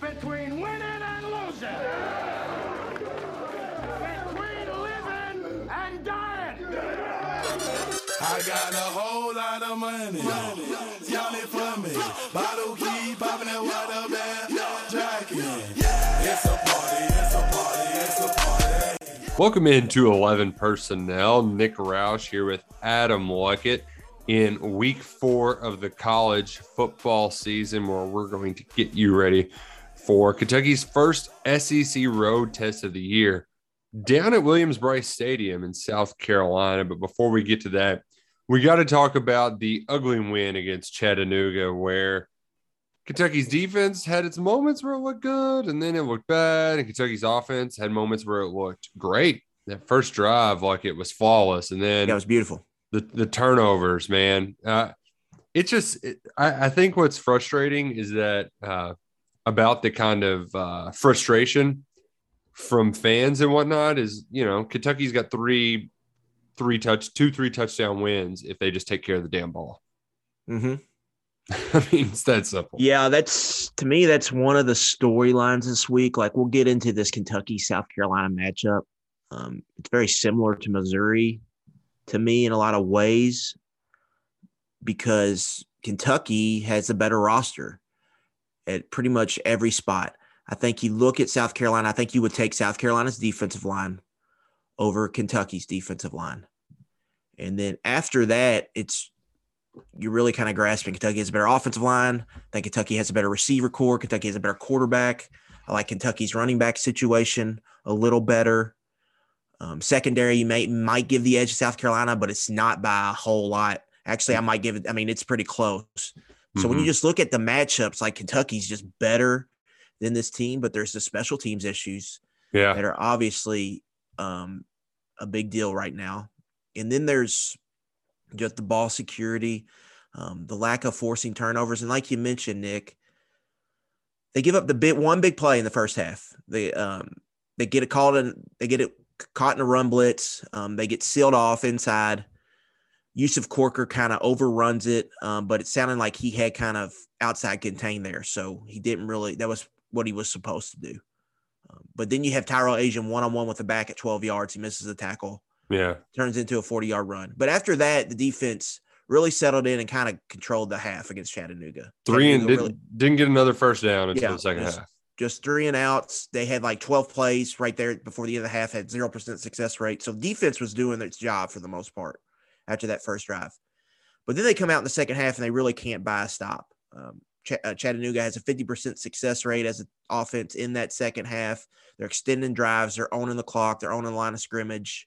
between winning and losing. Between living and dying. I got a whole lot of money. Y'all it for me. Bottle keep popping that water bag. Jacking. It's a party, it's a party, it's a party. Welcome into 11 Personnel. Nick Roush here with Adam Luckett in week four of the college football season, where we're going to get you ready for Kentucky's first SEC road test of the year down at Williams-Brice Stadium in South Carolina. But before we get to that, we got to talk about the ugly win against Chattanooga, where Kentucky's defense had its moments where it looked good and then it looked bad. And Kentucky's offense had moments where it looked great. That first drive, like it was flawless. And then That was beautiful. the, the turnovers, man. Uh, it just, it, I, I think what's frustrating is that uh, about the kind of uh, frustration from fans and whatnot is, you know, Kentucky's got three, three touch, two, three touchdown wins if they just take care of the damn ball. Mm-hmm. I mean, it's that simple. Yeah, that's to me, that's one of the storylines this week. Like we'll get into this Kentucky South Carolina matchup. Um, it's very similar to Missouri to me in a lot of ways because Kentucky has a better roster at pretty much every spot. I think you look at South Carolina, I think you would take South Carolina's defensive line over Kentucky's defensive line. And then after that, it's you're really kind of grasping Kentucky has a better offensive line. I think Kentucky has a better receiver corps. Kentucky has a better quarterback. I like Kentucky's running back situation a little better. Um, secondary, you may might give the edge to South Carolina, but it's not by a whole lot. Actually, I might give it. I mean, it's pretty close. So when you just look at the matchups, like Kentucky's just better than this team, but there's the special teams issues Yeah. that are obviously um, a big deal right now. And then there's just the ball security, um, the lack of forcing turnovers, and like you mentioned, Nick, they give up the bit one big play in the first half. They um, they get it called and they get it caught in a run blitz. Um, they get sealed off inside. Yusuf Corker kind of overruns it, um, but it sounded like he had kind of outside contained there, so he didn't really. That was what he was supposed to do. Um, but then you have Tyrell Ajian one on one with the back at 12 yards. He misses the tackle Yeah. turns into a 40 yard run. But after that, the defense really settled in and kind of controlled the half against Chattanooga. Three and didn't, really- didn't get another first down until Yeah, the second just- half. just three and outs. They had like 12 plays right there before the end of the half, had 0% success rate. So defense was doing its job for the most part after that first drive. But then they come out in the second half and they really can't buy a stop. Um, Ch- uh, Chattanooga has a 50% success rate as an offense in that second half. They're extending drives, they're owning the clock, they're owning the line of scrimmage.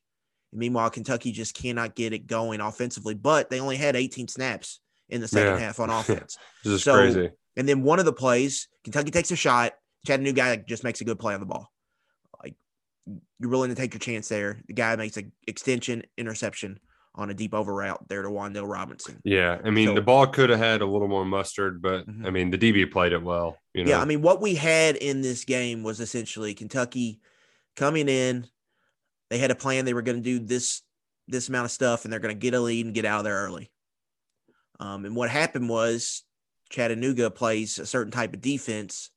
And meanwhile, Kentucky just cannot get it going offensively, but they only had 18 snaps in the second Yeah. half on offense. This is So- crazy. And then one of the plays, Kentucky takes a shot. Chattanooga guy just makes a good play on the ball. Like you're willing to take your chance there. The guy makes an extension interception on a deep over route there to Wan'Dale Robinson. Yeah. I mean, So- the ball could have had a little more mustard, but Mhm. I mean, the DB played it well. You know? Yeah, I mean, what we had in this game was essentially Kentucky coming in. They had a plan. They were going to do this this amount of stuff, and they're going to get a lead and get out of there early. Um, and what happened was Chattanooga plays a certain type of defense,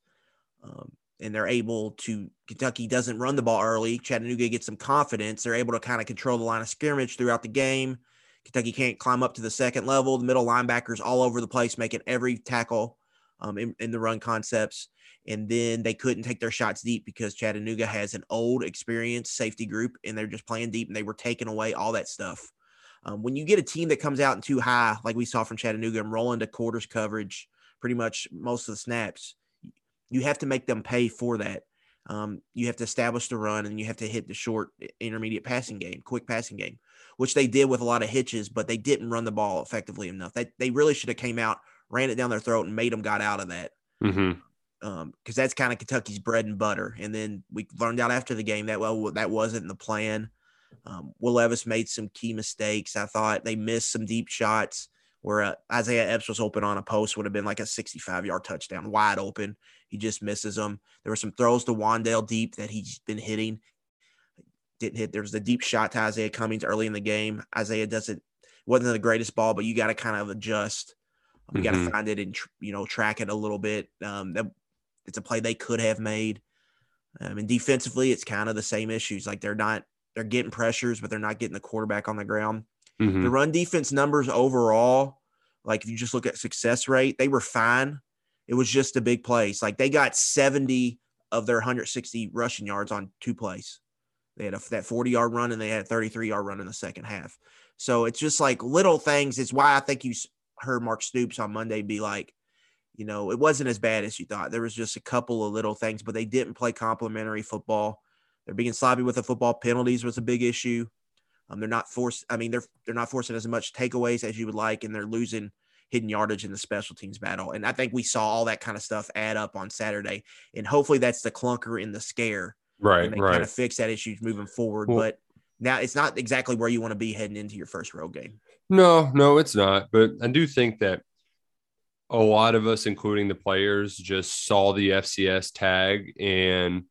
um, and they're able to. Kentucky doesn't run the ball early. Chattanooga gets some confidence. They're able to kind of control the line of scrimmage throughout the game. Kentucky can't climb up to the second level. The middle linebackers all over the place, making every tackle um, in, in the run concepts. And then they couldn't take their shots deep because Chattanooga has an old, experienced safety group, and they're just playing deep, and they were taking away all that stuff. Um, when you get a team that comes out too high, like we saw from Chattanooga, and rolling into quarters coverage pretty much most of the snaps, you have to make them pay for that. Um, you have to establish the run and you have to hit the short intermediate passing game, quick passing game, which they did with a lot of hitches, but they didn't run the ball effectively enough. They, they really should have came out, ran it down their throat, and made them got out of that. Mm-hmm. Um, because that's kind of Kentucky's bread and butter. And then we learned out after the game that well that wasn't the plan. Um, Will Levis made some key mistakes. I thought they missed some deep shots where uh, Isaiah Epps was open on a post would have been like a 65 yard touchdown, wide open. He just misses them. There were some throws to Wan'Dale deep that he's been hitting. Didn't hit. There was the deep shot to Izayah Cummings early in the game. Izayah doesn't wasn't the greatest ball, but you got to kind of adjust. You got to find it and tr- you know track it a little bit. Um, that it's a play they could have made. Um, and defensively, it's kind of the same issues. Like they're not they're getting pressures, but they're not getting the quarterback on the ground. Mhm. The run defense numbers overall, like if you just look at success rate, they were fine. It was just a big place. Like they got 70 of their 160 rushing yards on two plays. They had a, that 40 yard run and they had a 33 yard run in the second half. So it's just like little things. It's why I think you heard Mark Stoops on Monday be like, you know, it wasn't as bad as you thought. There was just a couple of little things, but they didn't play complementary football. They're being sloppy with the football. Penalties was a big issue. Um, they're not forced. I mean, they're they're not forcing as much takeaways as you would like, and they're losing hidden yardage in the special teams battle. And I think we saw all that kind of stuff add up on Saturday. And hopefully that's the clunker in the scare. Right, and they right. kind of fix that issue moving forward. Well- but now it's not exactly where you want to be heading into your first road game. No, no, it's not. But I do think that a lot of us, including the players, just saw the FCS tag and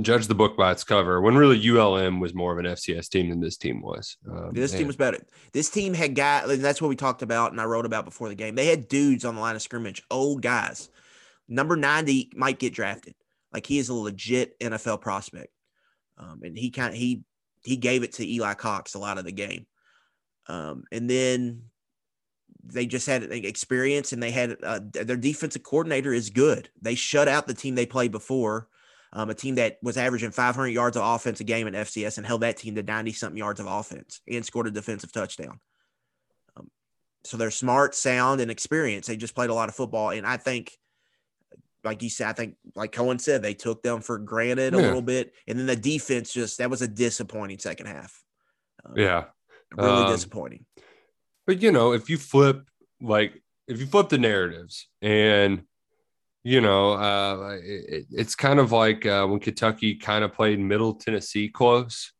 judged the book by its cover when really ULM was more of an FCS team than this team was. Um, This team was better. This team had guys, and that's what we talked about, and I wrote about before the game. They had dudes on the line of scrimmage, old guys. Number 90 might get drafted. Like he is a legit NFL prospect. Um, and he kind of he he gave it to Eli Cox a lot of the game. Um, and then they just had experience and they had uh, their defensive coordinator is good. They shut out the team they played before, um, a team that was averaging 500 yards of offense a game in FCS and held that team to 90 something yards of offense and scored a defensive touchdown. Um, so they're smart, sound, and experienced. They just played a lot of football. And I think, like you said, I think, like Cohen said, they took them for granted a Yeah. little bit. And then the defense just, that was a disappointing second half. Um, Yeah. Really Um, disappointing. But you know, if you flip like if you flip the narratives and you know, uh, it, it's kind of like uh, when Kentucky kind of played Middle Tennessee close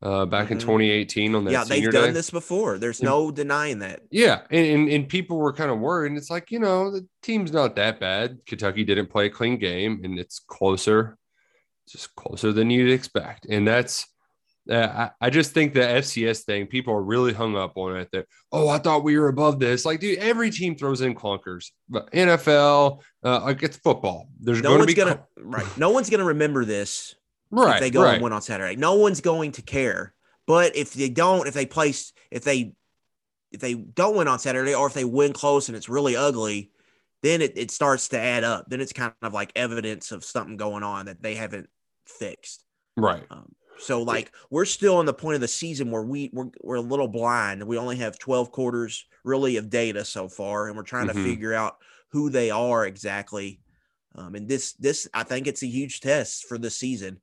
uh, back in Mhm. 2018 on that Yeah, they've done day. this before. There's Yeah. no denying that. Yeah, and, and and people were kind of worried, and it's like you know the team's not that bad. Kentucky didn't play a clean game, and it's closer, just closer than you'd expect, and that's. Uh, I, I just think the FCS thing, people are really hung up on it. That oh, I thought we were above this. Like, dude, every team throws in clunkers. But NFL, uh, like it's football. There's No going to one's be gonna right. No one's gonna remember this Right, if they go right. and win on Saturday. No one's going to care. But if they don't, if they place, if they if they don't win on Saturday, or if they win close and it's really ugly, then it, it starts to add up. Then it's kind of like evidence of something going on that they haven't fixed. right. Um, so like we're still on the point of the season where we we're, we're a little blind. We only have 12 quarters really of data so far, and we're trying Mhm. to figure out who they are exactly. Um, and this this I think it's a huge test for the season.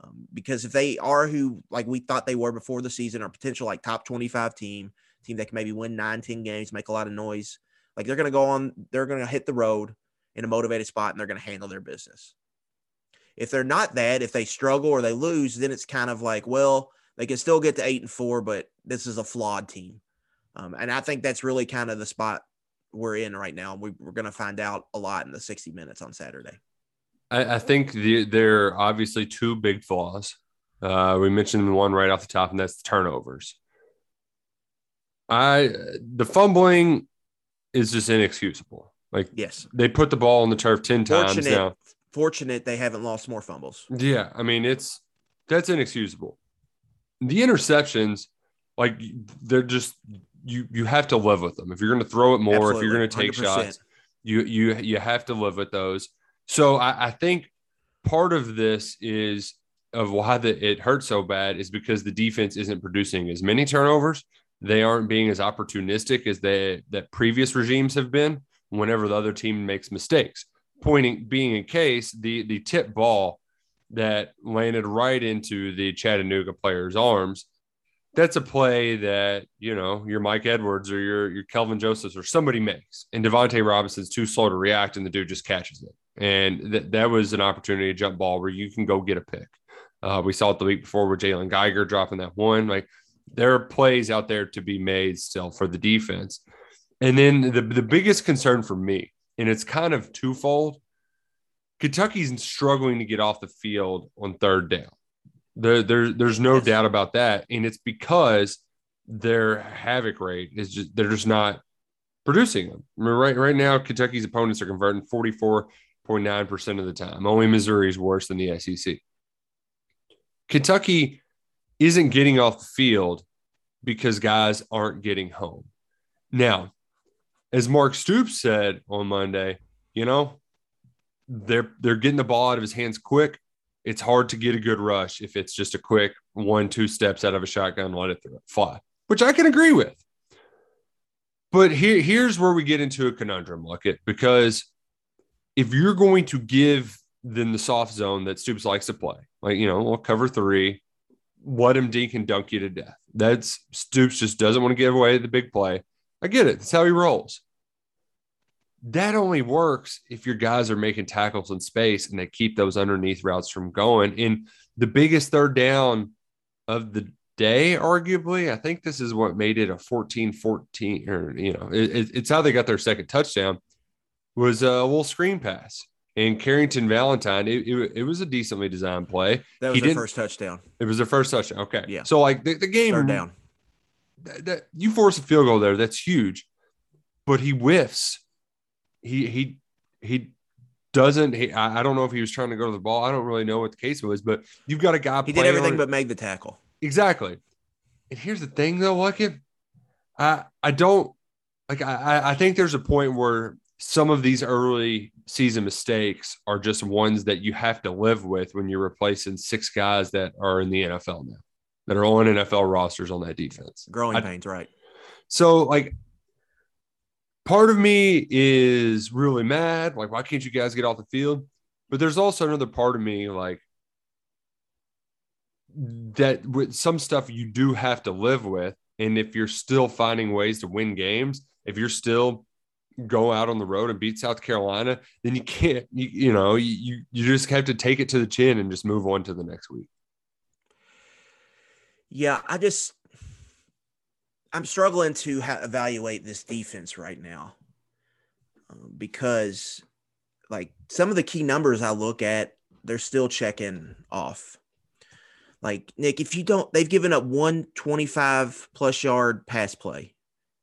Um, because if they are who like we thought they were before the season, or potential like top 25 team, team that can maybe win nine, 10 games, make a lot of noise, like they're gonna go on, they're gonna hit the road in a motivated spot and they're gonna handle their business. If they're not that, if they struggle or they lose, then it's kind of like, well, they can still get to eight and four, but this is a flawed team. Um, and I think that's really kind of the spot we're in right now. We, we're going to find out a lot in the 60 minutes on Saturday. I, I think the, there are obviously two big flaws. Uh, we mentioned one right off the top, and that's the turnovers. I the fumbling is just inexcusable. Like Yes. they put the ball on the turf ten times now. Fortunate they haven't lost more fumbles. Yeah, I mean it's that's inexcusable. The interceptions, like they're just you you have to live with them. If you're going to throw it more, if you're going to take 100%. shots, You you you have to live with those. So I, I think part of this is of why the, it hurts so bad is because the defense isn't producing as many turnovers. They aren't being as opportunistic as they that previous regimes have been whenever the other team makes mistakes. Pointing being in case the the tip ball that landed right into the Chattanooga player's arms. That's a play that you know your Mike Edwards or your your Kelvin Josephs or somebody makes, and Devontae Robinson's too slow to react, and the dude just catches it. And that that was an opportunity, to jump ball where you can go get a pick. Uh, we saw it the week before with Jalen Geiger dropping that one. Like there are plays out there to be made still for the defense. And then the, the biggest concern for me, and it's kind of twofold, Kentucky's struggling to get off the field on third down. There, there, there's no doubt about that. And it's because their havoc rate is just, they're just not producing them. I mean, right, right now, Kentucky's opponents are converting 44.9% of the time. Only Missouri is worse than the SEC. Kentucky isn't getting off the field because guys aren't getting home. Now, as Mark Stoops said on Monday, you know, they're they're getting the ball out of his hands quick. It's hard to get a good rush if it's just a quick one, two steps out of a shotgun, let it fly, which I can agree with. But here, here's where we get into a conundrum, look at because if you're going to give them the soft zone that Stoops likes to play, like you know, we'll cover three, let him dink and dunk you to death. That's Stoops just doesn't want to give away the big play. I get it. That's how he rolls. That only works if your guys are making tackles in space and they keep those underneath routes from going. And the biggest third down of the day, arguably, I think this is what made it a 14 14, or, you know, it, it's how they got their second touchdown, was a little screen pass. And Carrington Valentine, it, it, it, was a decently designed play. That was the first touchdown. It was the first touchdown. Okay. Yeah. So like the, the game Third down. That, that, you force a field goal there, that's huge. But he whiffs. He he he doesn't. He, I, I don't know if he was trying to go to the ball. I don't really know what the case was, but you've got a guy. He did everything but make the tackle. Exactly. And here's the thing, though, like it, I I don't like. I I think there's a point where some of these early season mistakes are just ones that you have to live with when you're replacing six guys that are in the NFL now, that are on NFL rosters on that defense. Growing I, pains, right? So, like, part of me is really mad. Like, why can't you guys get off the field? But there's also another part of me, like, that with some stuff you do have to live with. And if you're still finding ways to win games, if you're still go out on the road and beat South Carolina, then you can't, you, you know, you, you just have to take it to the chin and just move on to the next week. Yeah, I just, I'm struggling to ha- evaluate this defense right now um, because, like, some of the key numbers I look at, they're still checking off. Like, Nick, if you don't, they've given up 125 plus yard pass play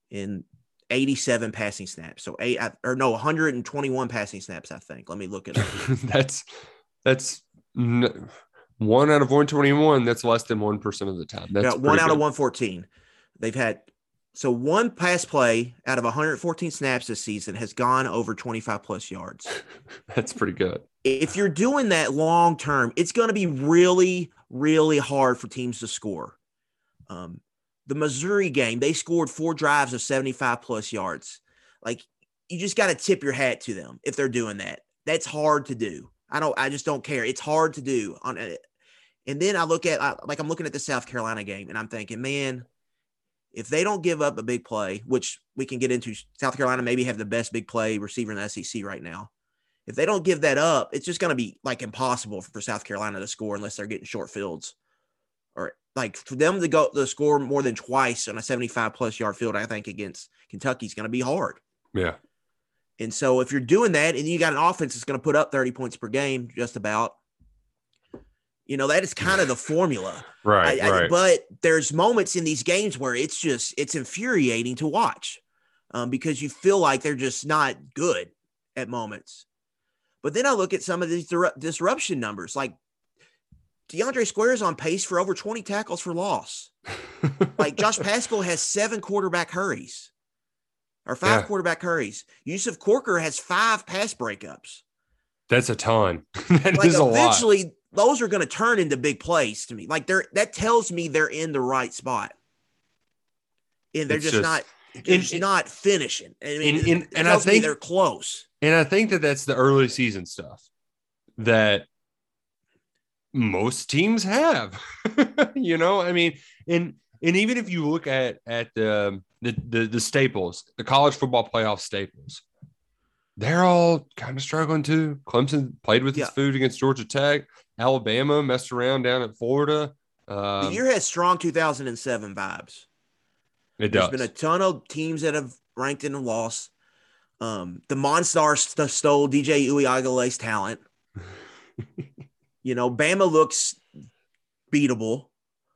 in 87 passing snaps. So eight or no, 121 passing snaps. I think. Let me look at it. that's that's one out of 121. That's less than one percent of the time. That's yeah, one out good. of 114. They've had so one pass play out of 114 snaps this season has gone over 25 plus yards. that's pretty good. If you're doing that long term, it's going to be really, really hard for teams to score. Um, the Missouri game, they scored four drives of 75 plus yards. Like you just got to tip your hat to them if they're doing that. That's hard to do. I don't, I just don't care. It's hard to do on it. And then I look at, like, I'm looking at the South Carolina game and I'm thinking, man, if they don't give up a big play, which we can get into, South Carolina maybe have the best big play receiver in the SEC right now. If they don't give that up, it's just going to be like impossible for South Carolina to score unless they're getting short fields or like for them to go to score more than twice on a 75 plus yard field, I think against Kentucky is going to be hard. Yeah. And so if you're doing that and you got an offense that's going to put up 30 points per game, just about, you know, that is kind of the formula. right, I, right. But there's moments in these games where it's just, it's infuriating to watch um, because you feel like they're just not good at moments. But then I look at some of these disruption numbers, like DeAndre Square is on pace for over 20 tackles for loss. like Josh Paschal has seven quarterback hurries. Or five Yeah. quarterback hurries. Yusuf Corker has five pass breakups. That's a ton. That is like a lot. eventually, those are going to turn into big plays to me. Like they're that tells me they're in the right spot, and they're just, just- not. They're and- just not finishing. I mean, and- and- and I think- they're close. And I think that that's the early season stuff that most teams have. you know, I mean, and and even if you look at at the, the the the staples, the college football playoff staples, they're all kind of struggling too. Clemson played with Yeah. its food against Georgia Tech. Alabama messed around down at Florida. the Um, year has strong 2007 vibes. it There's does. been a ton of teams that have ranked in and lost. Um, the Monstars st- stole DJ Uiagalelei's talent. you know, Bama looks beatable.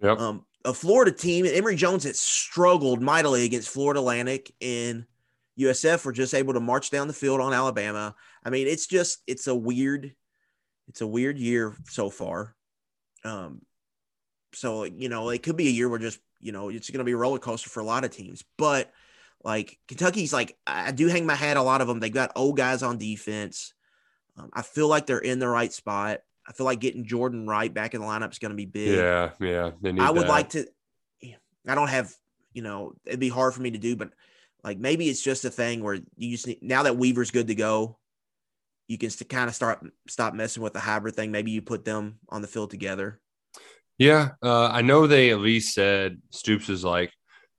Yep. Um, a Florida team, Emory Jones, that struggled mightily against Florida Atlantic and USF were just able to march down the field on Alabama. I mean, it's just it's a weird, it's a weird year so far. Um, so you know, it could be a year where just you know it's going to be a roller coaster for a lot of teams. But like Kentucky's, like I do hang my hat. A lot of them they got old guys on defense. Um, I feel like they're in the right spot. I feel like getting Jordan Wright back in the lineup is going to be big. yeah, yeah. They need I would that. like to. I don't have, you know, it'd be hard for me to do, but like maybe it's just a thing where you just need, now that Weaver's good to go, you can st- kind of start stop messing with the hybrid thing. Maybe you put them on the field together. Yeah, uh, I know they at least said Stoops is like,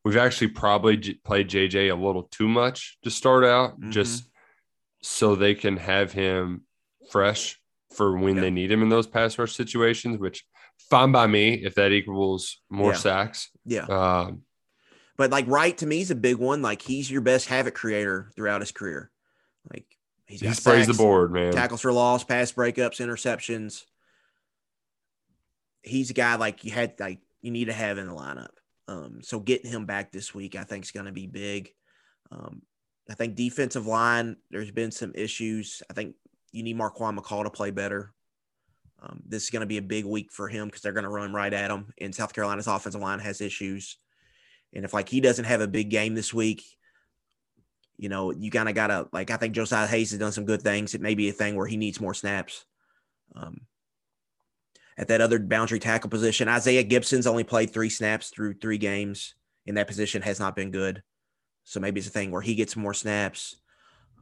we've actually probably j- played JJ a little too much to start out, Mm-hmm. just so they can have him fresh for when they need him in those pass rush situations, which fine by me if that equals more Yeah. sacks. Yeah. Um, But like Wright to me is a big one. Like he's your best havoc creator throughout his career. Like he's he sprays the board, man. tackles for loss, pass breakups, interceptions. He's a guy like you had like you need to have in the lineup. Um, so getting him back this week, I think, is going to be big. Um, I think defensive line, there's been some issues. I think you need Marquan McCall to play better. Um, this is going to be a big week for him because they're going to run right at him. And South Carolina's offensive line has issues. And if like he doesn't have a big game this week, you know, you kind of got to like I think Josiah Hayes has done some good things. It may be a thing where he needs more snaps. Um, at that other boundary tackle position, Isaiah Gibson's only played three snaps through three games in that position has not been good. So maybe it's a thing where he gets more snaps.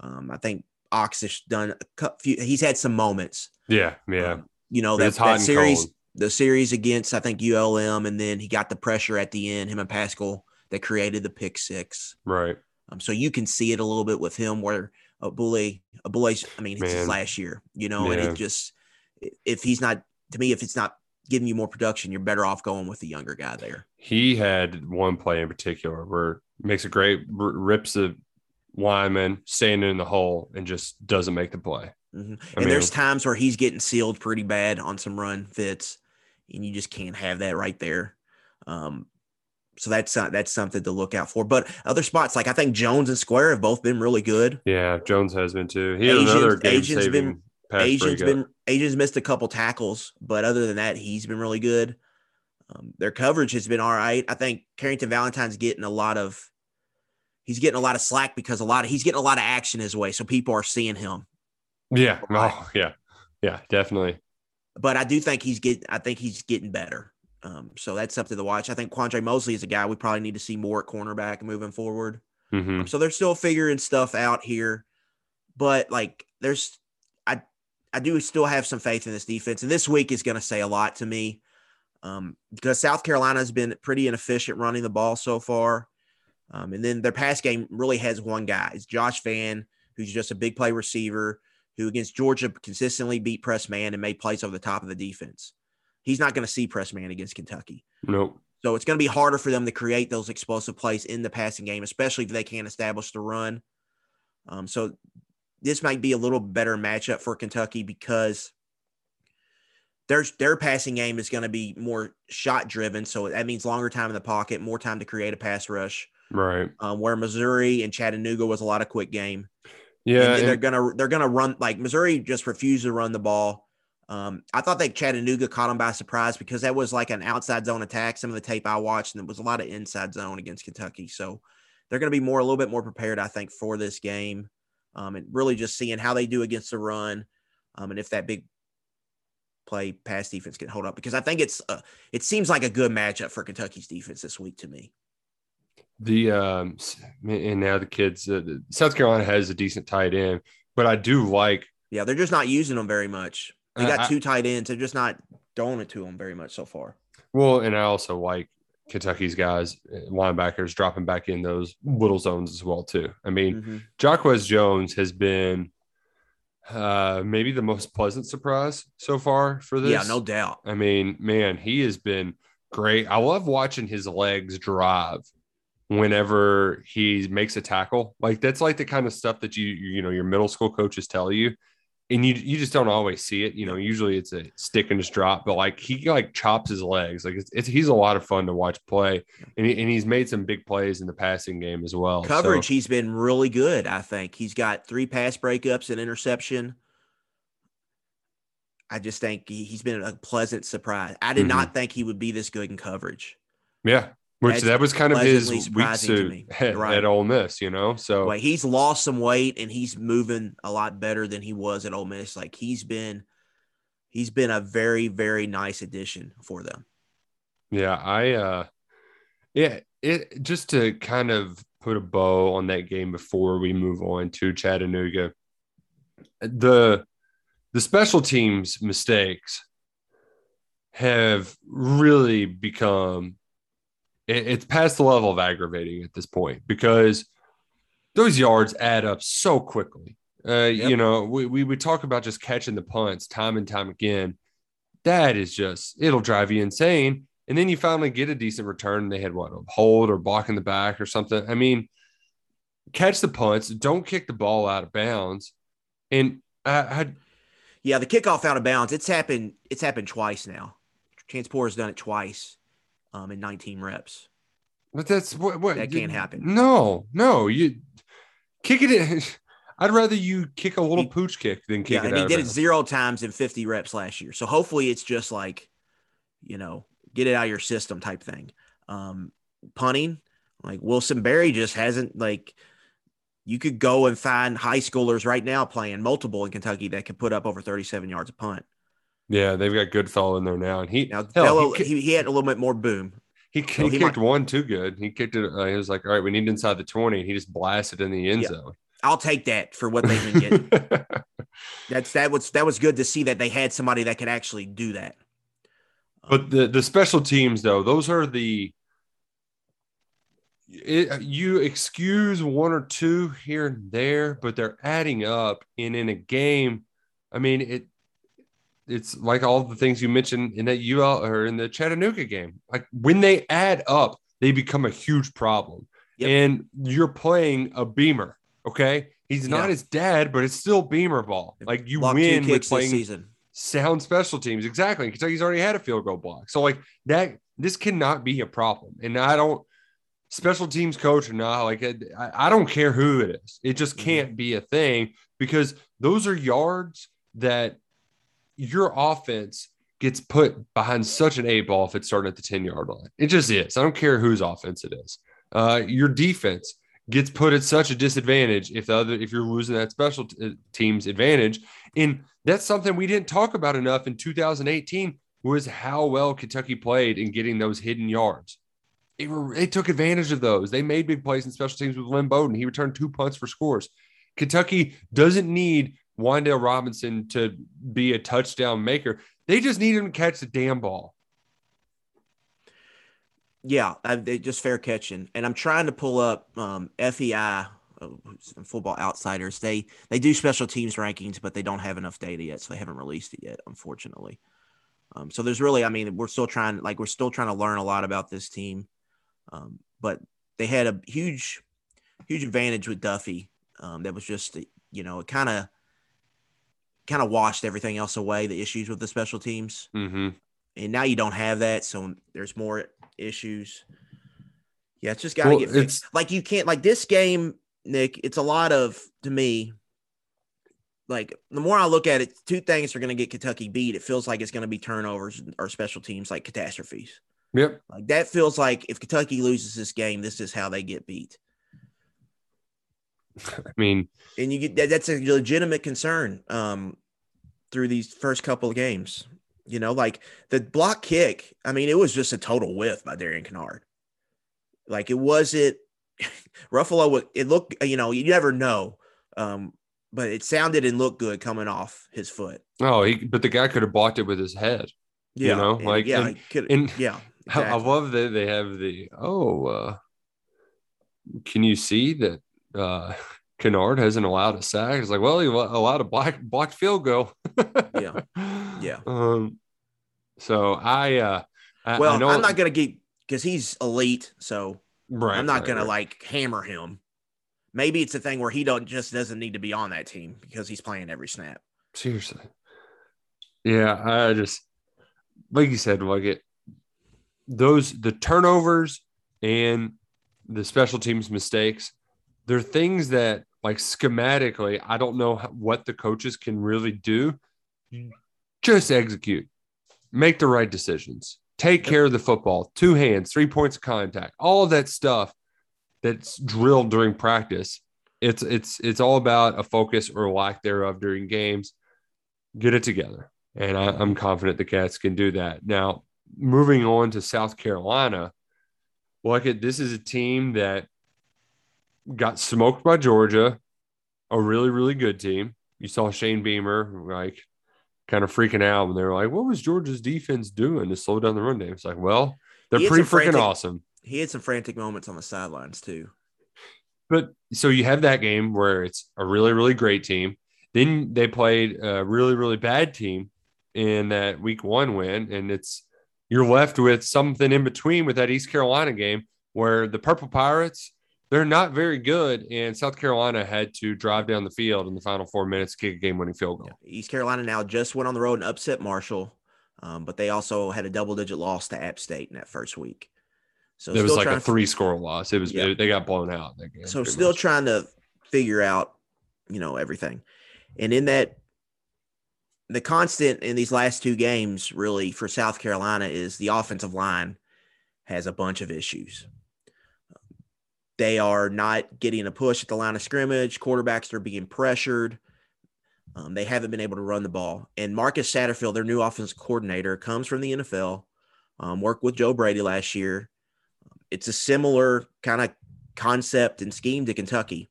Um, I think Ox has done a few. He's had some moments. Yeah, yeah. Um, you know that, that series, cold. the series against I think ULM, and then he got the pressure at the end. Him and Paschal that created the pick six. right. Um, so you can see it a little bit with him where a bully, a bully. I mean, it's his last year, you know, and it just if he's not to me, if it's not giving you more production, you're better off going with the younger guy there. He had one play in particular where makes a great rips the lineman standing in the hole and just doesn't make the play. Mhm. And mean- there's times where he's getting sealed pretty bad on some run fits, and you just can't have that right there. Um, so that's uh, that's something to look out for. But other spots, like I think Jones and Square have both been really good. Yeah, Jones has been too. He Asians- another game Asians saving been- Ajian's been Ajian's missed a couple tackles, but other than that, he's been really good. Um, their coverage has been all right. I think Carrington Valentine's getting a lot of he's getting a lot of slack because a lot of he's getting a lot of action his way, so people are seeing him. yeah. Oh, yeah. Yeah, definitely. But I do think he's getting I think he's getting better. Um, so that's something to the watch. I think Quandre Mosley is a guy we probably need to see more at cornerback moving forward. hmm So they're still figuring stuff out here, but like there's, I, I do still have some faith in this defense, and this week is going to say a lot to me, um, because South Carolina has been pretty inefficient running the ball so far, um, and then their pass game really has one guy, it's Josh Vann, who's just a big play receiver who against Georgia consistently beat press man and made plays over the top of the defense. He's not going to see press man against Kentucky. Nope. So it's going to be harder for them to create those explosive plays in the passing game, especially if they can't establish the run. Um, so this might be a little better matchup for Kentucky because their their passing game is going to be more shot driven. So that means longer time in the pocket, more time to create a pass rush. Right. Um, where Missouri and Chattanooga was a lot of quick game. Yeah. And they're and- gonna they're gonna run like Missouri just refused to run the ball. Um, I thought that Chattanooga caught them by surprise because that was like an outside zone attack. Some of the tape I watched, and it was a lot of inside zone against Kentucky. So they're going to be more a little bit more prepared, I think, for this game, um, and really just seeing how they do against the run, um, and if that big play pass defense can hold up. Because I think it's uh, it seems like a good matchup for Kentucky's defense this week to me. The um, and now the kids, uh, South Carolina has a decent tight end, but I do like. Yeah, they're just not using them very much. They got I- two tight ends. They're just not throwing it to them very much so far. Well, and I also like Kentucky's guys, uh, linebackers dropping back in those little zones as well too. I mean, Mhm. Jacquez Jones has been uh, maybe the most pleasant surprise so far for this. Yeah, no doubt. I mean, man, he has been great. I love watching his legs drive whenever he makes a tackle. Like that's like the kind of stuff that you you know your middle school coaches tell you. And you you just don't always see it. You know, usually it's a stick and just drop, but like he like chops his legs. Like it's, it's he's a lot of fun to watch play, and, he, and he's made some big plays in the passing game as well. So- Coverage, he's been really good. I think he's got three pass breakups and interception. I just think he, he's been a pleasant surprise. I did Mhm. not think he would be this good in coverage. yeah, which that was kind of his pleasantly weak surprising to suit at, right. at Ole Miss. You know, so Like he's lost some weight and he's moving a lot better than he was at Ole Miss. Like he's been, he's been a very very nice addition for them. Yeah, I uh yeah, it just to kind of put a bow on that game before we move on to Chattanooga. The the special teams mistakes have really become it- it's past the level of aggravating at this point because those yards add up so quickly. Uh, you know, we, we would talk about just catching the punts time and time again. That is just it'll drive you insane. And then you finally get a decent return. And they had what a hold or block in the back or something. I mean, catch the punts, don't kick the ball out of bounds. And I, I Yeah, the kickoff out of bounds. It's happened. It's happened twice now. Transport has done it twice, um, in 19 reps. but that's what what That can't happen. No, no, you kick it in. I'd rather you kick a little pooch kick than kick yeah, it and he did it zero times in 50 reps last year. So hopefully it's just like, you know, get it out of your system type thing. Um, punting, like Wilson Berry just hasn't like you could go and find high schoolers right now playing multiple in Kentucky that can put up over 37 yards a punt. Yeah, they've got Goodfellow in there now, and he Now, hell, Dello, he, he, he, had a little bit more boom. he, so he he kicked might- one too good. He kicked it. Uh, he was like, "All right, we need inside the 20. and he just blasted in the end Yeah. zone. I'll take that for what they've been getting. That's that was that was good to see that they had somebody that could actually do that. But the the special teams though, those are the it, you excuse one or two here and there, but they're adding up. And in a game, I mean it. It's like all the things you mentioned in that UL or in the Chattanooga game. Like when they add up, they become a huge problem. Yep. And you're playing a beamer. Okay, he's not Yeah. his dad, but it's still beamer ball. Like you win with playing season. sound special teams. Exactly. Kentucky's already had a field goal block. So like that, this cannot be a problem. And I don't special teams coach or not, like I, I don't care who it is. It just can't be a thing because those are yards that your offense gets put behind such an eight ball if it's starting at the 10 yard line. It just is. I don't care whose offense it is. Uh, your defense gets put at such a disadvantage if the other if you're losing that special t- uh, teams advantage and that's something we didn't talk about enough in 2018 was how well Kentucky played in getting those hidden yards. It they took advantage of those. They made big plays in special teams with Lynn Bowden. He returned two punts for scores. Kentucky doesn't need Wan'Dale Robinson to be a touchdown maker. They just need him to catch the damn ball. Yeah, I, they just fair catching, and I'm trying to pull up um, FEI, in Football Outsiders. They they do special teams rankings, but they don't have enough data yet, so they haven't released it yet, unfortunately. Um, so there's really, I mean, we're still trying, like we're still trying to learn a lot about this team, um, but they had a huge, huge advantage with Duffy. Um, that was just, you know, it kind of, kind of washed everything else away. The issues with the special teams Mm-hmm. and now you don't have that, so there's more issues. Yeah, it's just got to Well, get fixed. Like you can't like this game, Nick. It's a lot of to me. Like the more I look at it, two things are going to get Kentucky beat. It feels like it's going to be turnovers or special teams, like catastrophes. Yep. Like that feels like if Kentucky loses this game, this is how they get beat. I mean, and you get that, that's a legitimate concern um, through these first couple of games. You know, like the block kick. I mean, it was just a total whiff by Darian Kinnard. Like it wasn't Ruffolo. It looked, you know, you never know, um, but it sounded and looked good coming off his foot. oh, he, but the guy could have blocked it with his head. Yeah, know, and- like, yeah, and- and- yeah. I- I love that they have the oh, uh, can you see that uh, Kinnard hasn't allowed a sack? It's like, well, he allowed a block, blocked field goal. Yeah. Yeah. Um, so I, uh, I, well, I know, I'm not gonna get because he's elite, so right, I'm not right, gonna right. like hammer him. Maybe it's a thing where he don't just doesn't need to be on that team because he's playing every snap. seriously. Yeah, I just like you said, like it those the turnovers and the special teams mistakes, they're things that like schematically, I don't know what the coaches can really do. Just execute, make the right decisions, take care of the football, two hands, three points of contact, all of that stuff that's drilled during practice. It's it's it's all about a focus or lack thereof during games. Get it together, and I, I'm confident the Cats can do that. Now, moving on to South Carolina, look at this is a team that got smoked by Georgia, a really really good team. You saw Shane Beamer like kind of freaking out and they were like, "What was Georgia's defense doing to slow down the run game?" It's like, well, they're pretty freaking frantic- awesome. He had some frantic moments on the sidelines too. But so you have that game where it's a really, really great team. Then they played a really, really bad team in that week one win. And it's you're left with something in between with that East Carolina game where the Purple Pirates, they're not very good. And South Carolina had to drive down the field in the final four minutes, kick a game winning field goal. East Carolina now just went on the road and upset Marshall, um, but they also had a double digit loss to App State in that first week. So it was like a three score loss. It was, Yeah. they got blown out. in That game, So still much. trying to figure out, you know, everything. And in that the constant in these last two games really for South Carolina is the offensive line has a bunch of issues. They are not getting a push at the line of scrimmage. Quarterbacks are being pressured. Um, they haven't been able to run the ball. And Marcus Satterfield, their new offensive coordinator, comes from the NFL, um, worked with Joe Brady last year. It's a similar kind of concept and scheme to Kentucky.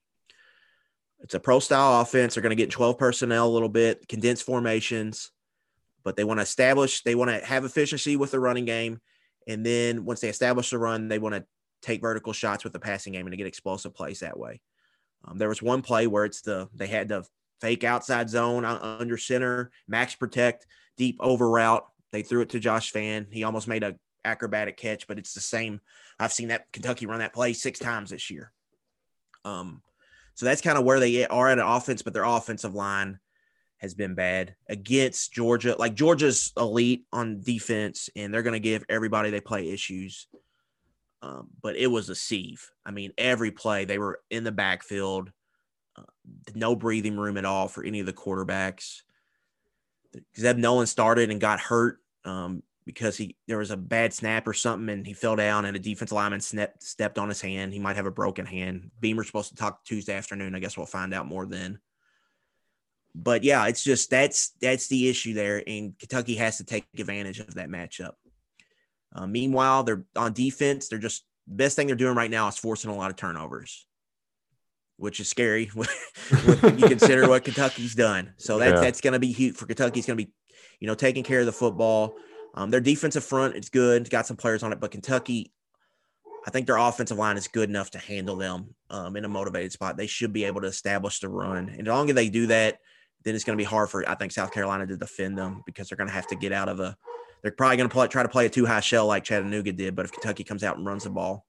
It's a pro style offense. They're going to get 12 personnel a little bit, condensed formations, but they want to establish, they want to have efficiency with the running game. And then once they establish the run, they want to take vertical shots with the passing game and to get explosive plays that way. Um, there was one play where it's the, they had the fake outside zone under center, max protect, deep over route. They threw it to Josh Vann. He almost made a acrobatic catch, but it's the same. I've seen that Kentucky run that play six times this year. Um, so that's kind of where they are at an offense, but their offensive line has been bad against Georgia. Like Georgia's elite on defense, and they're going to give everybody they play issues. Um, but it was a sieve. I mean, every play they were in the backfield, uh, no breathing room at all for any of the quarterbacks. Zeb Noland started and got hurt um, because he there was a bad snap or something, and he fell down, and a defensive lineman snap, stepped on his hand. He might have a broken hand. Beamer's supposed to talk Tuesday afternoon. I guess we'll find out more then. But yeah, it's just that's that's the issue there, and Kentucky has to take advantage of that matchup. Uh, meanwhile, they're on defense. They're just best thing they're doing right now is forcing a lot of turnovers, which is scary when you consider what Kentucky's done. So that's Yeah. that's going to be huge for Kentucky. It's going to be, you know, taking care of the football. Um, their defensive front is good. It's got some players on it, but Kentucky, I think their offensive line is good enough to handle them um, in a motivated spot. They should be able to establish the run, and as long as they do that, then it's going to be hard for I think South Carolina to defend them because they're going to have to get out of a. They're probably going to try to play a two high shell like Chattanooga did, but if Kentucky comes out and runs the ball,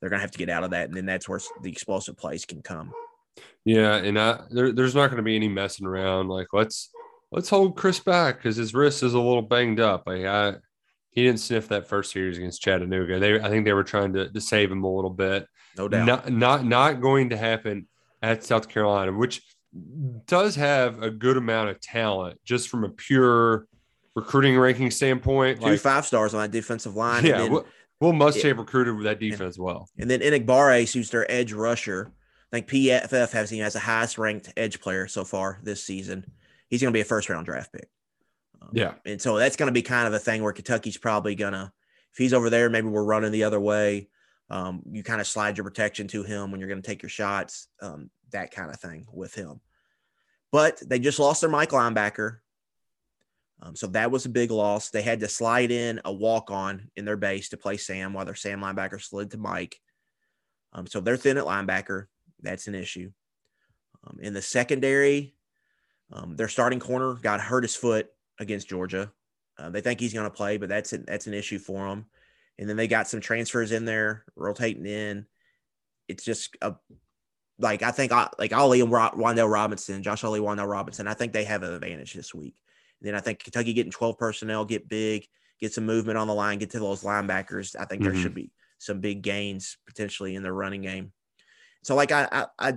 they're going to have to get out of that, and then that's where the explosive plays can come. Yeah, and I, there, there's not going to be any messing around. Like let's let's hold Chris back because his wrist is a little banged up. Like I, he didn't sniff that first series against Chattanooga. They, I think they were trying to, to save him a little bit. No doubt. Not not not going to happen at South Carolina, which does have a good amount of talent just from a pure recruiting ranking standpoint. Two Like, five stars on that defensive line. yeah, and then, Will, Will Muschamp recruited with that defense well. and then Enagbare, who's their edge rusher. I think PFF has him as the highest ranked edge player so far this season. He's going to be a first round draft pick. Um, Yeah. And so that's going to be kind of a thing where Kentucky's probably going to, if he's over there, maybe we're running the other way. Um, you kind of slide your protection to him when you're going to take your shots, um, that kind of thing with him. But they just lost their Mike linebacker. Um, so that was a big loss. They had to slide in a walk on in their base to play Sam while their Sam linebacker slid to Mike. Um, so they're thin at linebacker. That's an issue. Um, in the secondary, um, their starting corner got hurt his foot against Georgia. Uh, they think he's going to play, but that's a, that's an issue for them. And then they got some transfers in there rotating in. It's just a like I think I, like Ali and Ro- Wan'Dale Robinson, Josh Ali, Wan'Dale Robinson. I think they have an advantage this week. And then I think Kentucky getting 12 personnel, get big, get some movement on the line, get to those linebackers. I think there Mhm. should be some big gains potentially in the running game. So like I, I, I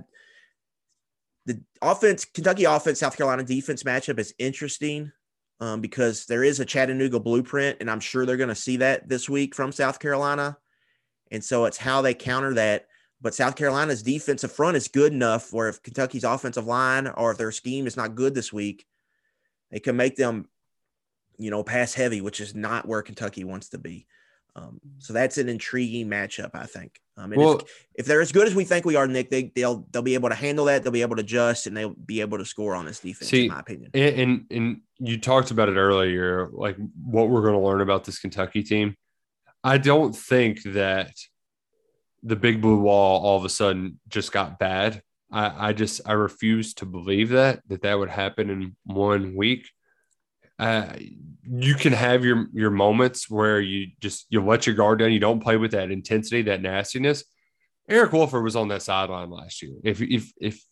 the offense, Kentucky offense, South Carolina defense matchup is interesting um, because there is a Chattanooga blueprint, and I'm sure they're going to see that this week from South Carolina. And so it's how they counter that. But South Carolina's defensive front is good enough where if Kentucky's offensive line or if their scheme is not good this week, they can make them, you know, pass heavy, which is not where Kentucky wants to be. Um, so that's an intriguing matchup, I think. Um, and Well- if, if they're as good as we think we are, Nick, they, they'll they'll be able to handle that. They'll be able to adjust, and they'll be able to score on this defense, See, in my opinion. And, and and you talked about it earlier, like what we're going to learn about this Kentucky team. I don't think that the big blue wall all of a sudden just got bad. I, I just I refuse to believe that that that would happen in one week. Uh, you can have your your moments where you just you let your guard down. You don't play with that intensity, that nastiness. Eric Wolford was on that sideline last year. If if if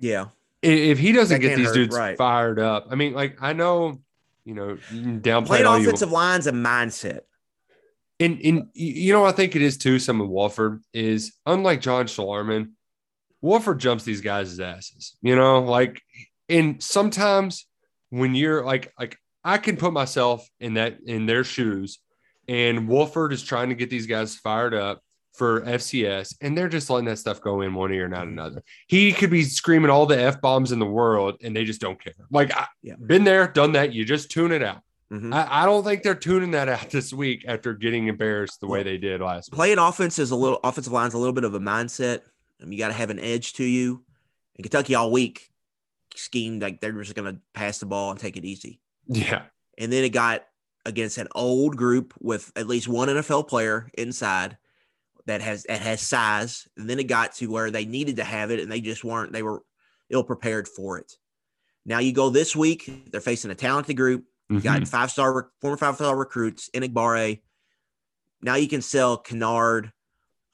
Yeah, if if he doesn't That get these hurt, dudes right. fired up, I mean, like I know, you know, you downplay it all you offensive line's a mindset. and and you know, I think it is too. Some of Wolford is unlike John Schlarman. Wolford jumps these guys' asses, you know, like, and sometimes when you're like, like I can put myself in that in their shoes, and Wolford is trying to get these guys fired up for FCS, and they're just letting that stuff go in one ear and out another. He could be screaming all the f bombs in the world, and they just don't care. Like, I, Yeah. been there, done that. You just tune it out. Mhm. I, I don't think they're tuning that out this week after getting embarrassed the way they did last week. Playing offense is a little offensive line's a little bit of a mindset. Um, you got to have an edge to you. And Kentucky all week schemed like they're just going to pass the ball and take it easy. Yeah. And then it got against an old group with at least one NFL player inside that has that has size. And then it got to where they needed to have it and they just weren't. They were ill prepared for it. Now you go this week. They're facing a talented group. You got Mhm. five star former five star recruits, Enagbare. Now you can sell Kinnard.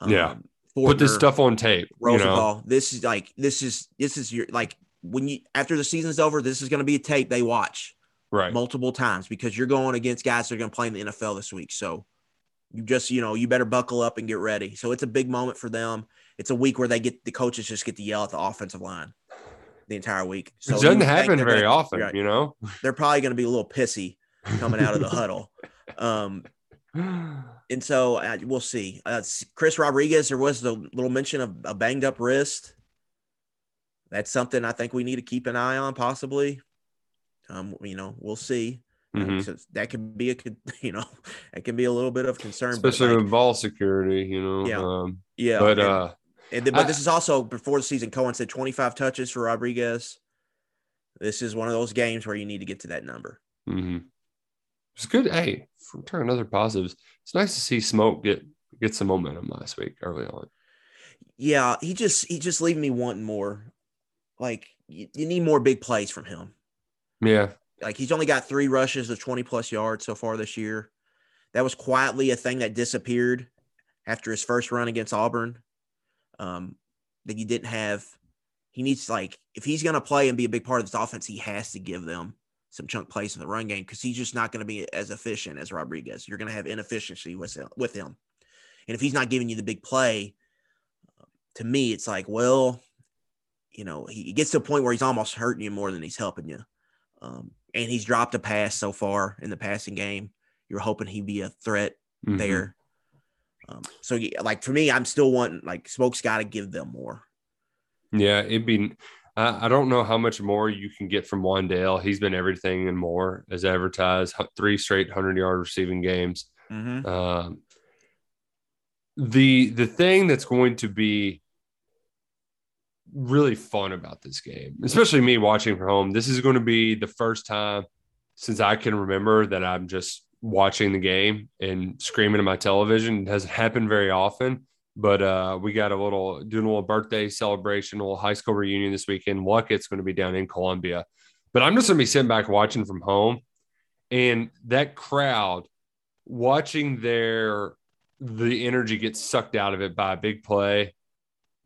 Yeah. Put this stuff on tape. You know, This is like this is this is your like when you after the season's over, this is going to be a tape they watch right. multiple times because you're going against guys that are going to play in the NFL this week. So you just you know you better buckle up and get ready. So it's a big moment for them. It's a week where they get the coaches just get to yell at the offensive line the entire week. So it doesn't happen very gonna- often, you know? They're probably going to be a little pissy coming out of the huddle. Um, and so uh, we'll see. Uh, Chris Rodriguez, there was the little mention of a banged up wrist. That's something I think we need to keep an eye on, possibly. Um, you know, we'll see. Mhm. so that could be a, you know, that can be a little bit of concern. Especially like, with ball security, you know. Yeah. Um, yeah, but and, uh and then, but I- this is also before the season. Cohen said 25 touches for Rodriguez. This is one of those games where you need to get to that number. Mm-hmm. it's good. Hey, turn another positives. It's nice to see Smoke get get some momentum last week early on. Yeah, he just he just leaving me wanting more. Like you, you need more big plays from him. Yeah. Like he's only got three rushes of 20 plus yards so far this year. That was quietly a thing that disappeared after his first run against Auburn. Um, that you didn't have. He needs like if he's going to play and be a big part of this offense, he has to give them some chunk plays in the run game because he's just not going to be as efficient as Rodriguez. You're going to have inefficiency with him, with him, and if he's not giving you the big play, to me, it's like, well, you know, he gets to a point where he's almost hurting you more than he's helping you. Um, and he's dropped a pass so far in the passing game. You're hoping he'd be a threat Mhm. there. Um, so, yeah, like for me, I'm still wanting like Smoke's got to give them more. Yeah, it'd be. I I don't know how much more you can get from Wan'Dale. He's been everything and more as advertised. Three straight hundred yard receiving games. Mhm. Um, the the thing that's going to be really fun about this game, especially me watching from home, this is going to be the first time since I can remember that I'm just watching the game and screaming at my television. It doesn't happen very often, but uh, we got a little doing a little birthday celebration, a little high school reunion this weekend. Luckett's going to be down in Columbia, but I'm just going to be sitting back watching from home, and that crowd watching their the energy get sucked out of it by a big play.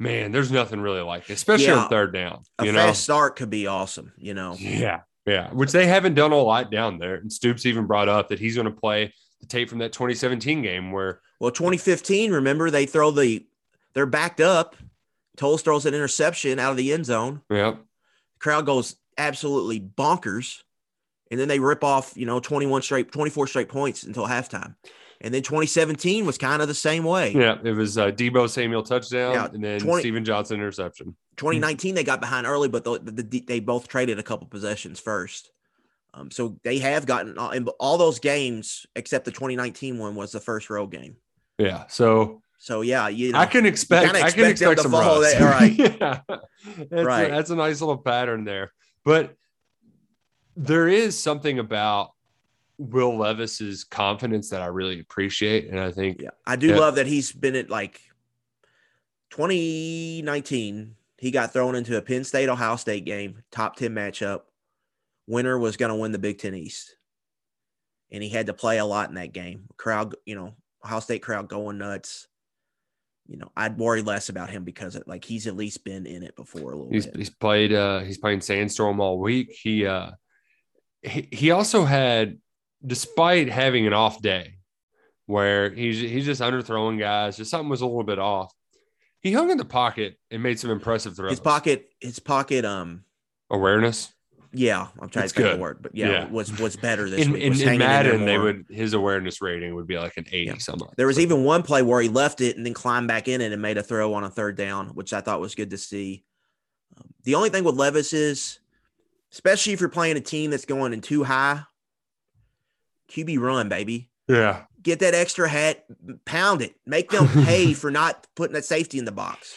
Man, there's nothing really like it, especially Yeah. on third down. You A You fast know, start could be awesome, you know. yeah, yeah, which they haven't done a lot down there. And Stoops even brought up that he's going to play the tape from that 2017 game where Well, 2015, remember they throw the they're backed up. Towles throws an interception out of the end zone. yeah, crowd goes absolutely bonkers. And then they rip off, you know, 21 straight, 24 straight points until halftime. And then 2017 was kind of the same way. yeah, it was uh, Deebo Samuel touchdown Yeah, and then 20 Steven Johnson interception. 2019 they got behind early, but the, the, the- they both traded a couple possessions first. Um, so they have gotten all, all those games except the 2019 one was the first road game. Yeah, so So yeah, you know, I can expect kinda I can expect expect some follow that, all right. yeah. That's Right. A, that's a nice little pattern there. But there is something about Will Levis's confidence that I really appreciate, and I think Yeah, I do Yeah. love that he's been at like 2019. He got thrown into a Penn State Ohio State game, top 10 matchup. Winner was going to win the Big Ten East. And he had to play a lot in that game. Crowd, you know, Ohio State crowd going nuts. You know, I'd worry less about him because it, like he's at least been in it before a little he's bit. he's played uh he's playing Sandstorm all week. He uh he, he also had despite having an off day where he's he's just underthrowing guys, just something was a little bit off. He hung in the pocket and made some impressive throws. His pocket, his pocket, um, awareness. Yeah, I'm trying It's to think of good. the word, but yeah, Yeah. was was better this In, week. in, Was in there Madden, they would his awareness rating would be like an 80 Yeah. something. There was even one play where he left it and then climbed back in it and made a throw on a third down, which I thought was good to see. Um, the only thing with Levis is, especially if you're playing a team that's going in too high, QB run, baby. Yeah. Get that extra hat, pound it, make them pay for not putting that safety in the box.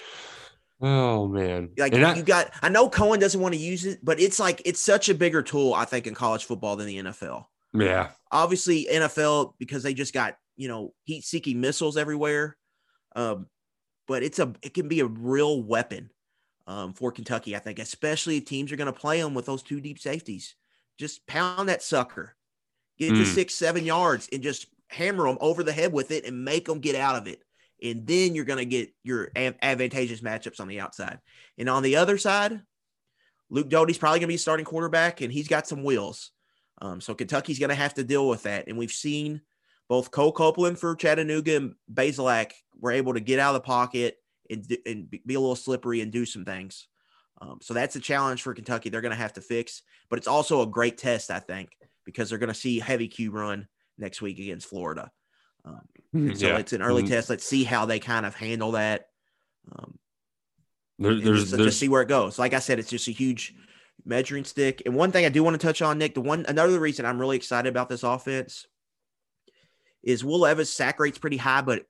Oh man. Like I- you got, I know Cohen doesn't want to use it, but it's like it's such a bigger tool, I think, in college football than the NFL. yeah. obviously NFL because they just got you know heat seeking missiles everywhere. Um, but it's a it can be a real weapon um, for Kentucky. I think, especially if teams are going to play them with those two deep safeties. Just pound that sucker, get to Mm. six seven yards, and just hammer them over the head with it and make them get out of it. And then you're going to get your advantageous matchups on the outside. And on the other side, Luke Doty's probably going to be starting quarterback, and he's got some wheels. Um, so Kentucky's going to have to deal with that. And we've seen both Cole Copeland for Chattanooga and Bazelak were able to get out of the pocket and, and be a little slippery and do some things. Um, so that's a challenge for Kentucky. They're going to have to fix, but it's also a great test, I think, because they're going to see heavy Q run next week against Florida. Um, so Yeah. it's an early Mm. test. Let's see how they kind of handle that. Um, There, there's just, there's just see where it goes. Like I said, it's just a huge measuring stick. And one thing I do want to touch on, Nick, the one another reason I'm really excited about this offense is Will Levis sack rate's pretty high, but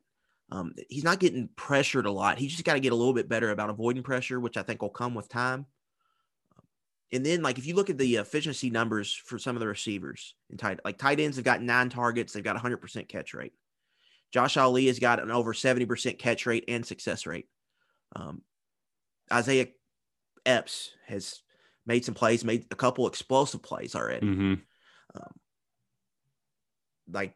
um, he's not getting pressured a lot. He's just got to get a little bit better about avoiding pressure, which I think will come with time. And then, like if you look at the efficiency numbers for some of the receivers in tight, like tight ends have got nine targets, they've got 100% catch rate. Josh Ali has got an over 70% catch rate and success rate. Um, Isaiah Epps has made some plays, made a couple explosive plays already. Mhm. Um, like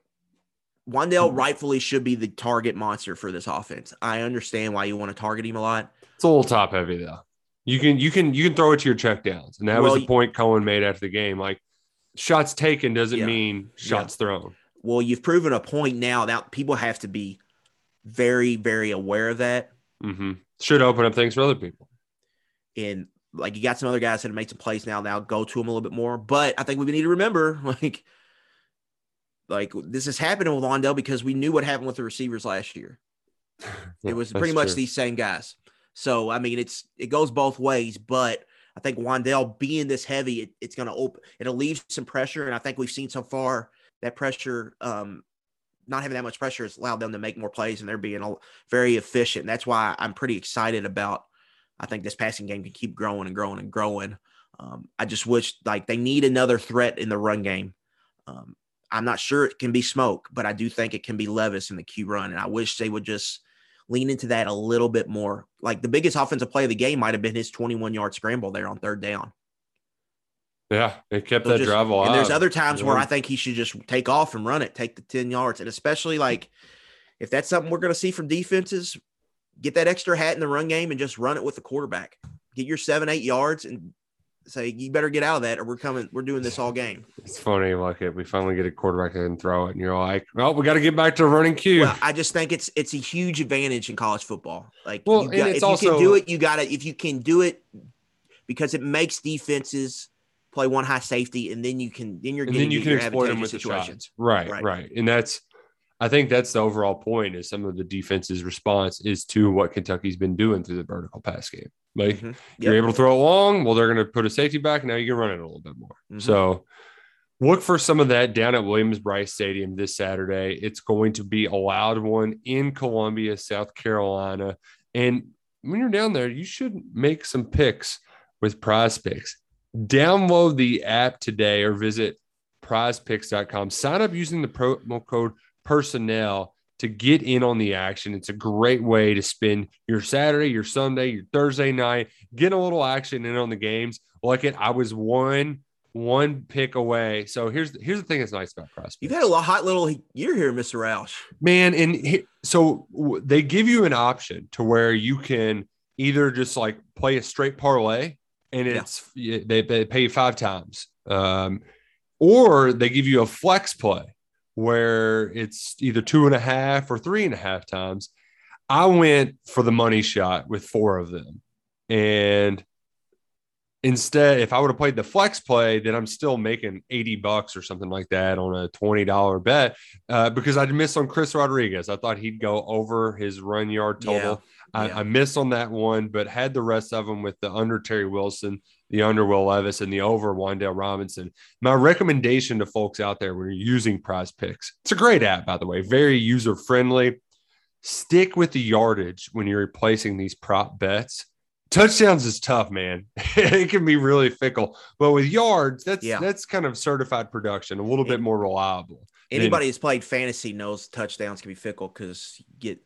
Wan'Dale rightfully should be the target monster for this offense. I understand why you want to target him a lot. It's a little top heavy though. You can you can you can throw it to your check downs, and that Well, was the point Cohen made after the game. Like shots taken doesn't Yeah. mean shots thrown. Well, you've proven a point now that people have to be very, very aware of that. Mm-hmm. Should open up things for other people. And like you got some other guys that have made some plays now. Now go to them a little bit more. But I think we need to remember, like, like this is happening with Wan'Dale because we knew what happened with the receivers last year. Yeah, it was pretty much true. these same guys. So I mean, it's it goes both ways, but I think Wan'Dale being this heavy, it, it's going to open. It'll leave some pressure, and I think we've seen so far that pressure, um, not having that much pressure, has allowed them to make more plays, and they're being very efficient. That's why I'm pretty excited about. I think this passing game can keep growing and growing and growing. Um, I just wish like they need another threat in the run game. Um, I'm not sure it can be Smoke, but I do think it can be Levis in the Q run, and I wish they would just lean into that a little bit more. Like the biggest offensive play of the game might have been his 21 yard scramble there on third down. Yeah, it kept So that just- drive alive. And there's other times where I think he should just take off and run it, take the 10 yards. And especially like if that's something we're going to see from defenses, get that extra hat in the run game and just run it with the quarterback. Get your seven, eight yards and say, you better get out of that or we're coming, we're doing this all game. It's funny, like it. We finally get a quarterback and throw it, and you're like, "Well, we got to get back to running Q." Well, I just think it's it's a huge advantage in college football. Like, Well, you got- if you can do it, you got to. If you can do it, because it makes defenses play one high safety, and then you can then you're and getting then you can your exploit them with the situations. shots. Right, Right. right, and that's. I think that's the overall point. Is some of the defense's response is to what Kentucky's been doing through the vertical pass game. Like Mhm. you're able to throw it long. Well, they're going to put a safety back. Now you can run it a little bit more. Mhm. So look for some of that down at Williams-Brice Stadium this Saturday. It's going to be a loud one in Columbia, South Carolina. And when you're down there, you should make some picks with prize picks. Download the app today or visit prizepicks.com. Sign up using the promo code personnel to get in on the action. It's a great way to spend your Saturday, your Sunday, your Thursday night, get a little action in on the games. Like it, I was one one pick away. So here's here's the thing that's nice about prize You've had a hot little year here, Mr. Roush. man and he- so they give you an option to where you can either just like play a straight parlay and it's y- they, they pay you five times. Um, or they give you a flex play where it's either two and a half or three and a half times. I went for the money shot with four of them. And instead if i would have played the flex play then i'm still making 80 bucks or something like that on a $20 bet uh, because I'd missed on Chris Rodriguez. I thought he'd go over his run yard total. I, yeah. I missed on that one, but had the rest of them with the under Terry Wilson, the under Will Levis, and the over Wan'Dale Robinson. My recommendation to folks out there when you're using prize picks, it's a great app, by the way, very user friendly. Stick with the yardage when you're replacing these prop bets. Touchdowns is tough, man. it can be really fickle, but with yards, that's Yeah. that's kind of certified production, a little bit more reliable. than- Anybody who's played fantasy knows touchdowns can be fickle because you get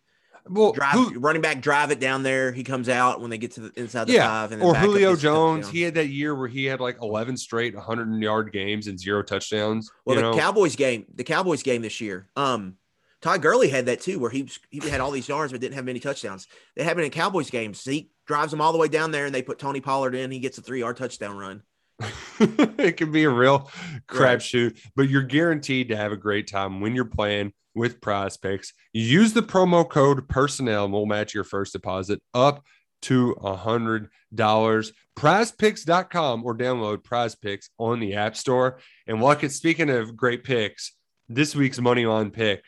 well, drive who- running back drive it down there. He comes out when they get to the inside the yeah, five, and or Julio Jones. He had that year where he had like 11 straight 100 yard games and zero touchdowns. Well, the know? Cowboys game, the Cowboys game this year. Um, Todd Gurley had that too, where he he had all these yards but didn't have many touchdowns. They happened in Cowboys games. Zeke drives them all the way down there, and they put Tony Pollard in. He gets a three yard touchdown run. it can be a real Right. crapshoot, but you're guaranteed to have a great time when you're playing with prize picks. Use the promo code personnel and we'll match your first deposit up to a hundred dollars. Prizepicks.com or download prize picks on the app store. And at speaking of great picks, this week's money line pick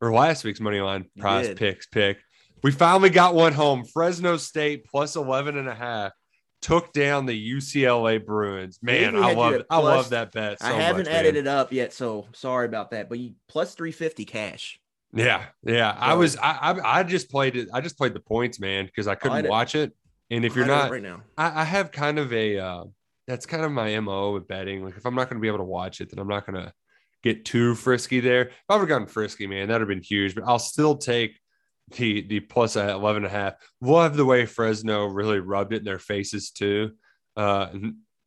or last week's money line You prize picks pick. We finally got one home. Fresno State plus 11 and a half took down the UCLA Bruins. Man, I love at I love that bet. So I haven't much, added man. it up yet, so sorry about that. But you plus three fifty cash. Yeah, yeah. I was I, I I just played it. I just played the points, man, because I couldn't watch it. And if you're I'll add it not, right now, I, I have kind of a uh, that's kind of my mo with betting. Like if I'm not going to be able to watch it, then I'm not going to get too frisky there. If I would have gotten frisky, man, that'd have been huge. But I'll still take the the plus at 11 and a half. Love the way Fresno really rubbed it in their faces too. Uh,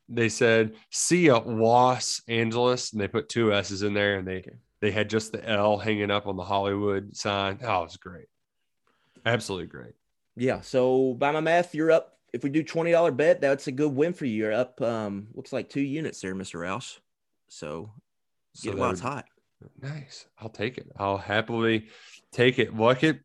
they said, "See a Los Angeles," and they put two S's in there, and they they had just the L hanging up on the Hollywood sign. Oh, it was great, absolutely great. yeah. So by my math, you're up. If we do twenty dollar bet, that's a good win for you. You're up. Um, looks like two units there, Mister Roush. So So get that while it's hot. Nice. I'll take it. I'll happily take it. Look it.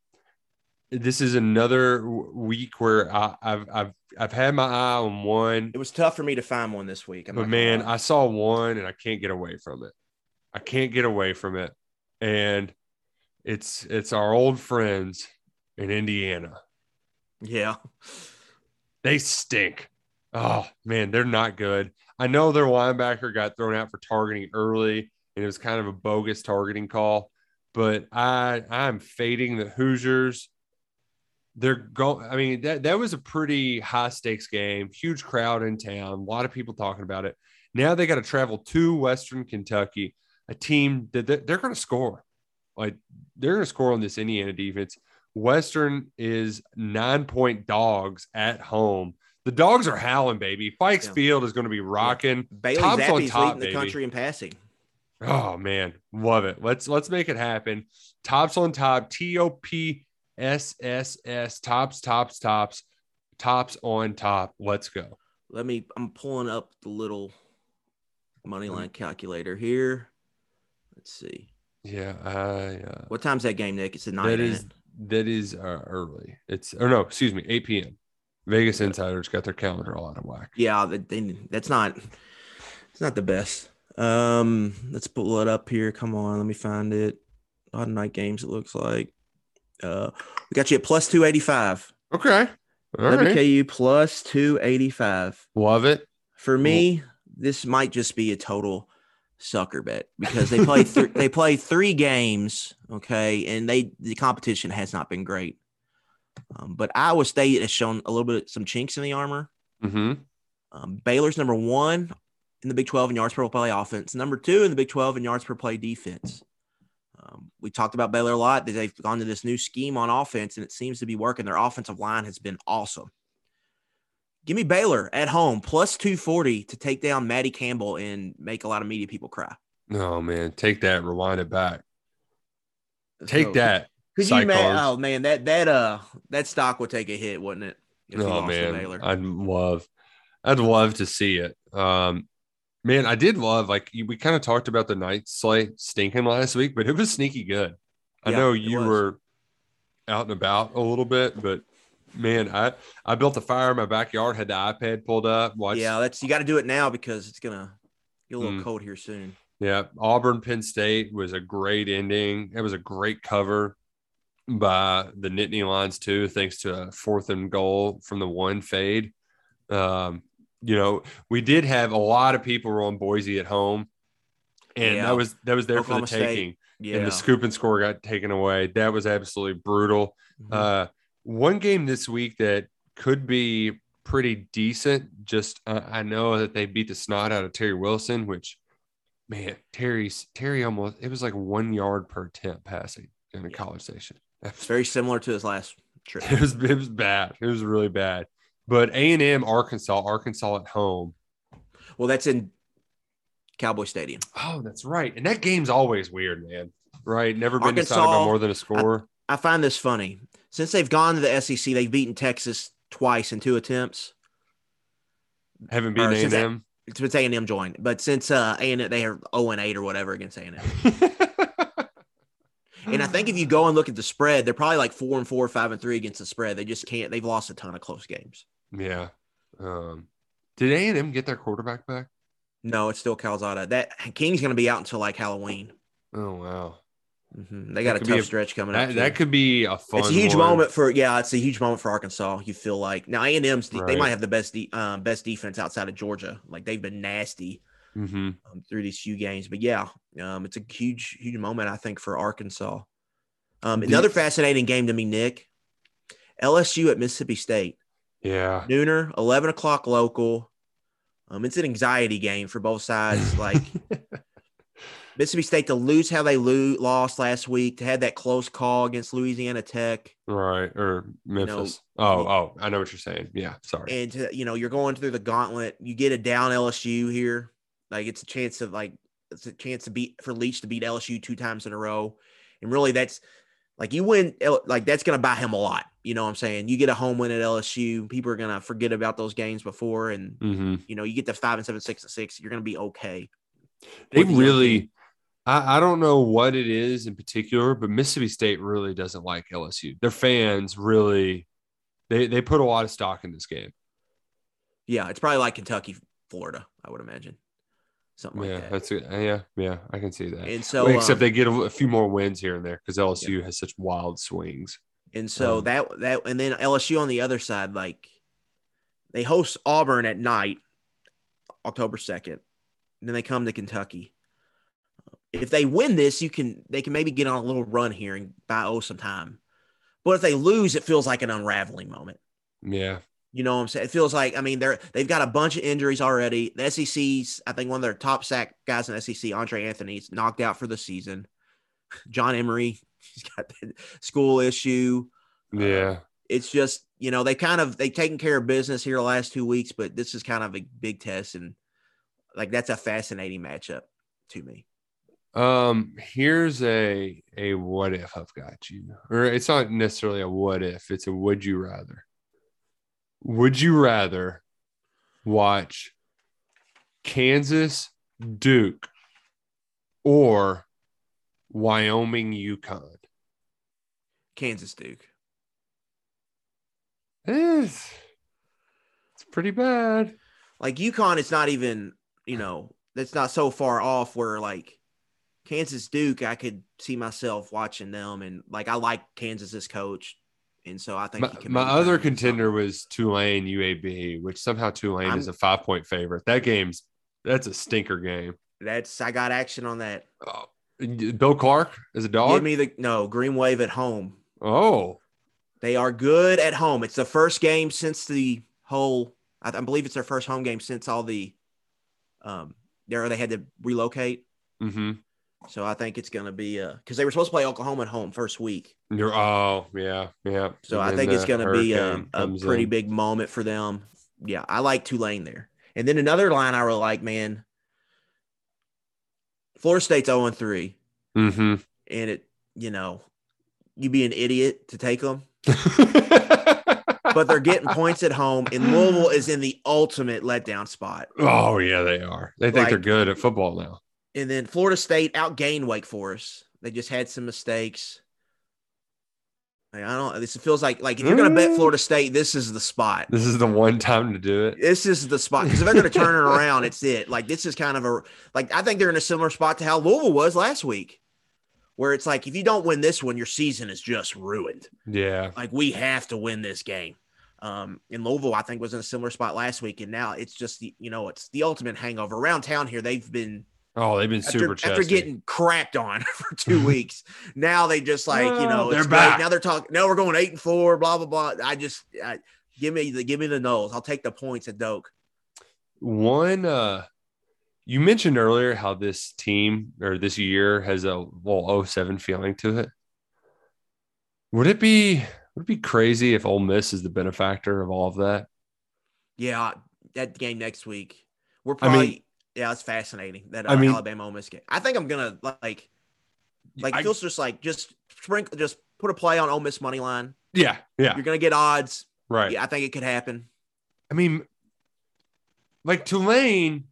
This is another week where I, I've I've I've had my eye on one, It was tough for me to find one this week. I'm but man. I saw one and I can't get away from it. I can't get away from it, and it's it's our old friends in Indiana. Yeah. They stink. Oh man, they're not good. I know their linebacker got thrown out for targeting early, and it was kind of a bogus targeting call. But I I'm fading the Hoosiers. They're going. I mean that that was a pretty high stakes game. Huge crowd in town. A lot of people talking about it. Now they got to travel to Western Kentucky, a team that they're going to score. Like they're going to score on this Indiana defense. Western is nine point dogs at home. The dogs are howling, baby. Fikes Yeah. Field is going to be rocking. Bailey Tops on top, leading the baby. country in passing. Oh man, love it. Let's let's make it happen. Tops on top. T O P S S S. Tops, tops, tops, tops on top. Let's go. Let me. I'm pulling up the little money Mm-hmm. line calculator here. Let's see. Yeah. Uh, What time's that game, Nick? It's at night. that is that is uh, early. It's or no, excuse me, 8 p.m. Vegas insiders got their calendar all out of whack. Yeah, that- they, that's not. It's not the best. Um, let's pull it up here. Come on, let me find it. Odd night games. It looks like. Uh, we got you at plus two eighty five. Okay. All right. WKU plus two eighty five. Love it. For me, this might just be a total sucker bet because they play th- they play three games, okay, and they the competition has not been great. Um, but Iowa State has shown a little bit some chinks in the armor. Mm-hmm. Um, Baylor's number one in the Big 12 in yards per play offense, number two in the Big 12 in yards per play defense. Um, we talked about Baylor a lot. They've gone to this new scheme on offense, and it seems to be working. Their offensive line has been awesome. Give me Baylor at home plus 240 to take down Maddie Campbell and make a lot of media people cry. Oh man, take that. Rewind it back. Take So, that. Could you, man? Oh man, that that uh that stock would take a hit, wouldn't it? If Oh man, I'd love, I'd love to see it. Um, man, I did love like we kind of talked about the night slate stinking last week, but it was sneaky good. I Yeah, know you were out and about a little bit, but man, I I built a fire in my backyard, had the iPad pulled up, watched. yeah, that's you got to do it now because it's gonna get a little Mm. cold here soon. Yeah, Auburn Penn State was a great ending. It was a great cover by the Nittany Lions too, thanks to a fourth and goal from the one fade. Um, you know, we did have a lot of people were on Boise at home, and Yeah. that was that was there Oklahoma for the State. taking. Yeah, And the scoop and score got taken away. That was absolutely brutal. Mhm. Uh, one game this week that could be pretty decent. Just uh, I know that they beat the snot out of Terry Wilson, which man, Terry's Terry almost it was like one yard per attempt passing in a college station. it's very similar to his last trip. It was it was bad. It was really bad. But A and M Arkansas, Arkansas at home. Well, that's in Cowboy Stadium. Oh, that's right. And that game's always weird, man. Right? Never been decided by more than a score. I find this funny. Since they've gone to the SEC, they've beaten Texas twice in two attempts. Haven't been A and M. Since A and M joined, but since uh, A and M, they are zero and eight or whatever against A and M. And I think if you go and look at the spread, they're probably like four and four, five and three against the spread. They just can't. They've lost a ton of close games. Yeah. Um, did A and M get their quarterback back? No, it's still Calzada. That King's going to be out until like Halloween. Oh wow, Mhm. They got a tough a- stretch coming up. that, too. that could be a fun. it's a huge one. moment for yeah. It's a huge moment for Arkansas. You feel like now A and M's they might have the best de- um, best defense outside of Georgia. Like they've been nasty Mhm. um, through these few games. But yeah, um, it's a huge huge moment I think for Arkansas. Um, another fascinating game to me, Nick. LSU at Mississippi State. Yeah. Nooner, eleven o'clock local. Um, it's an anxiety game for both sides. Like Mississippi State to lose how they lo- lost last week, to have that close call against Louisiana Tech. right or Memphis. oh, oh, I know what you're saying. Yeah, sorry. and to, you know you're going through the gauntlet. You get a down LSU here, like it's a chance of like it's a chance to beat for Leach to beat LSU two times in a row, and really that's like you win like that's gonna buy him a lot. You know what I'm saying? You get a home win at LSU, people are gonna forget about those games before, and hmm you know you get the five and seven, six and six, you're gonna be okay. They With the young really. I, I don't know what it is in particular, but Mississippi State really doesn't like LSU. Their fans really, they they put a lot of stock in this game. yeah, it's probably like Kentucky, Florida, I would imagine, something yeah, like that. that's it. Yeah, yeah, I can see that. And so, Well, except um, they get a, a few more wins here and there because LSU has such wild swings. And so Um, that that and then LSU on the other side, like they host Auburn at night, October second, then they come to Kentucky. If they win this, you can they can maybe get on a little run here and buy O some time. But if they lose, it feels like an unraveling moment. Yeah. You know what I'm saying? It feels like I mean they're they've got a bunch of injuries already. The SEC's I think one of their top sack guys in the SEC, Andre Anthony's knocked out for the season. John Emery, he's got that school issue. Yeah. It's just you know they kind of they taken care of business here the last two weeks, but this is kind of a big test and like that's a fascinating matchup to me. Um, here's a a what if I've got you. Or it's not necessarily a what if, it's a would you rather. Would you rather watch Kansas Duke or Wyoming UConn? Kansas Duke. It's, it's pretty bad. Like UConn is not even, you know, that's not so far off where like Kansas Duke, I could see myself watching them and like I like Kansas's coach. And so I think My, my other contender was Tulane UAB, which somehow Tulane I'm- is a five point favorite. That game's that's a stinker game. That's I got action on that. Oh, Bill Clark is a dog. Give me the no Green Wave at home. oh, They are good at home. It's the first game since the whole. I, I believe it's their first home game since all the, um, there they had to relocate. mm-hmm. So I think it's going to be uh because they were supposed to play Oklahoma at home first week. You're oh yeah yeah. So And I think it's going to be a, a pretty in. big moment for them. Yeah, I like Tulane there. And then another line I really like, man. Florida State's 0 3. Mm-hmm. And it, you know, you'd be an idiot to take them, but they're getting points at home. And Louisville is in the ultimate letdown spot. oh yeah, they are. They think they're good at football now. And then Florida State outgained Wake Forest. They just had some mistakes. Like, I don't. This feels like like if you're going to bet Mm. Florida State, this is the spot. This is the one time to do it. This is the spot because if they're going to turn it around, it's it. Like this is kind of a like I think they're in a similar spot to how Louisville was last week, where it's like if you don't win this one, your season is just ruined. Yeah. Like we have to win this game. Um, in Louisville, I think was in a similar spot last week, and now it's just the you know it's the ultimate hangover around town here. They've been Oh, they've been after, super after chesty. getting crapped on for two weeks. Now they just like you know they're it's great. back. Now they're talking. Now we're going eight and four. Blah blah blah. I just I, give me the give me the nose. I'll take the points at Doak. One, uh, you mentioned earlier how this team or this year has a well 07 feeling to it. Would it be would it be crazy if Ole Miss is the benefactor of all of that? Yeah, that game next week. We're I mean- probably yeah, it's fascinating that uh, I mean- Alabama Ole Miss game. I think I'm gonna like like I- it feels just like just sprinkle just put a play on Ole Miss money line. Yeah, yeah, You're gonna get odds. right. Yeah, I think it could happen. I mean, like Tulane,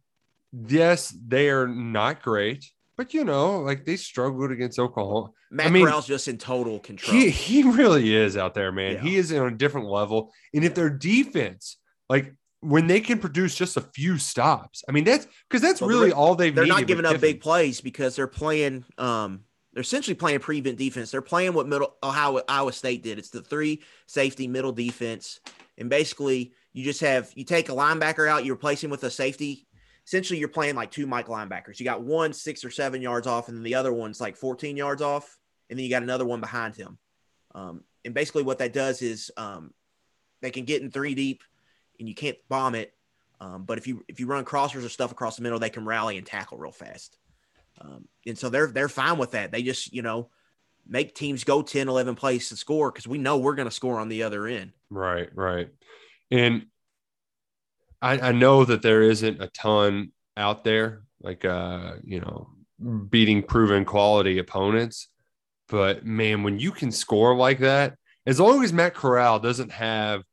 yes, they are not great, but you know, like they struggled against Oklahoma. Matt I mean, Corral's just in total control. He he really is out there, man. Yeah. He is on a different level. And if their defense, like when they can produce just a few stops, I mean that's because that's Well, really all they've. they're not giving up Kiffin. big plays because they're playing um they're essentially playing prevent defense. They're playing what middle Ohio Iowa State did. It's the three safety middle defense. And basically you just have you take a linebacker out, you replace him with a safety. Essentially, you're playing like two Mike linebackers. You got one six or seven yards off, and then the other one's like 14 yards off, and then you got another one behind him. Um, and basically, what that does is um, they can get in three deep, and you can't bomb it. Um, but if you if you run crossers or stuff across the middle, they can rally and tackle real fast. Um, and so they're they're fine with that. They just you know make teams go 10, 11 plays to score because we know we're going to score on the other end. Right, right. And I, I know that there isn't a ton out there, like uh, you know, beating proven quality opponents. But man, when you can score like that, as long as Matt Corral doesn't have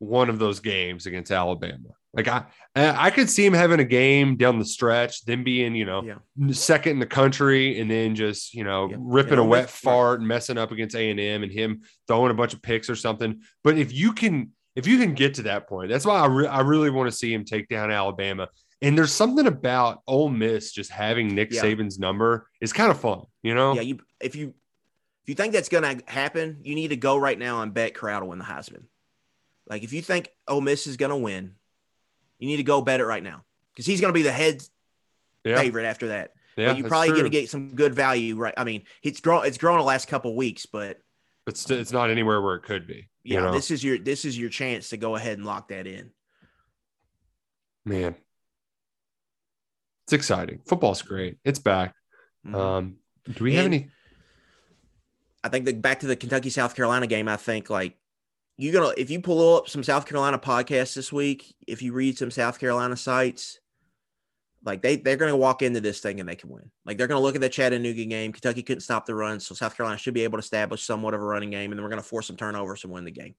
one of those games against Alabama, like I, I could see him having a game down the stretch, then being you know Yeah. second in the country, and then just you know Yeah. ripping And a wet fart and messing up against A and M, and him throwing a bunch of picks or something. But if you can, if you can get to that point, that's why I, re- I really want to see him take down Alabama. And there's something about Ole Miss just having Nick Yeah. Saban's number is kind of fun, you know? Yeah, you if you if you think that's going to happen, you need to go right now and bet to win the Heisman. Like if you think Ole Miss is going to win, you need to go bet it right now because he's going to be the head Yeah. favorite after that. Yeah, But you're probably going to get some good value, right? I mean, it's grown. It's grown the last couple weeks, but st- it's not anywhere where it could be. You yeah, know? this is your this is your chance to go ahead and lock that in. man. It's exciting. Football's great. It's back. Mhm. Um, do we have any? I think the back to the Kentucky South Carolina game. I think like you're gonna if you pull up some South Carolina podcasts this week, if you read some South Carolina sites, like they they're gonna walk into this thing and they can win. Like they're gonna look at the Chattanooga game. Kentucky couldn't stop the run, so South Carolina should be able to establish somewhat of a running game, and then we're gonna force some turnovers and win the game.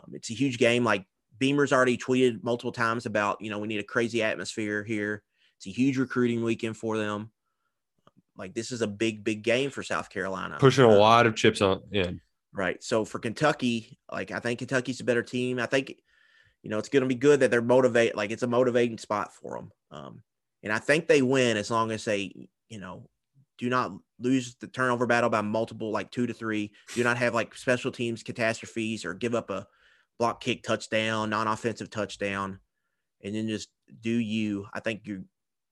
Um, it's a huge game. Like Beamer's already tweeted multiple times about you know we need a crazy atmosphere here. It's a huge recruiting weekend for them. Like this is a big big game for South Carolina. Pushing a Uh, lot of chips on in. Right. So for Kentucky, like I think Kentucky's a better team. I think, you know, it's going to be good that they're motivate. Like it's a motivating spot for them. Um, and I think they win as long as they, you know, do not lose the turnover battle by multiple, like two to three. Do not have like special teams catastrophes or give up a block kick touchdown, non-offensive touchdown, and then just do you. I think you're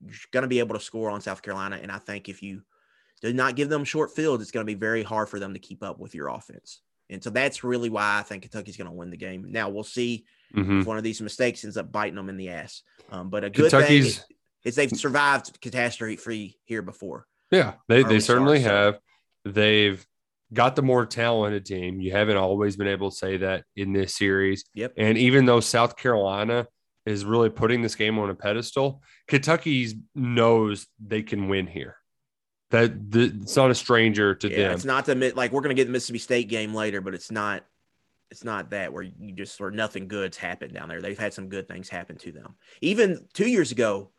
you're going to be able to score on South Carolina, and I think if you do not give them short fields, it's going to be very hard for them to keep up with your offense. And so that's really why I think Kentucky's going to win the game. Now we'll see Mhm. if one of these mistakes ends up biting them in the ass. Um, but a good Kentucky's- thing is they've survived catastrophe free here before. Yeah, they, they certainly start, so- have. They've got the more talented team. You haven't always been able to say that in this series. Yep. And even though South Carolina is really putting this game on a pedestal, Kentucky knows they can win here. That the, it's not a stranger to Yeah, them. it's not the like we're going to get the Mississippi State game later, but it's not. It's not that where you just or nothing good's happened down there. They've had some good things happen to them. Even two years ago,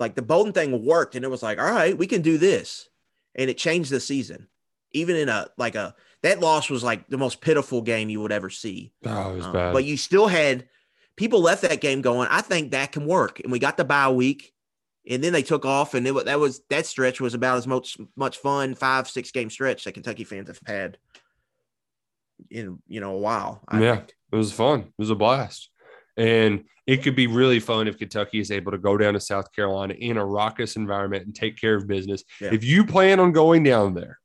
like the Bowden thing worked, and it was like, all right, we can do this, and it changed the season. Even in a like a that loss was like the most pitiful game you would ever see. oh, it was Um, bad. But you still had people left that game going, I think that can work. And we got the bye week. And then they took off, and it, that was that stretch was about as much much fun five six game stretch that Kentucky fans have had in you know a while. I yeah, think. it was fun. It was a blast. And it could be really fun if Kentucky is able to go down to South Carolina in a raucous environment and take care of business. Yeah. If you plan on going down there,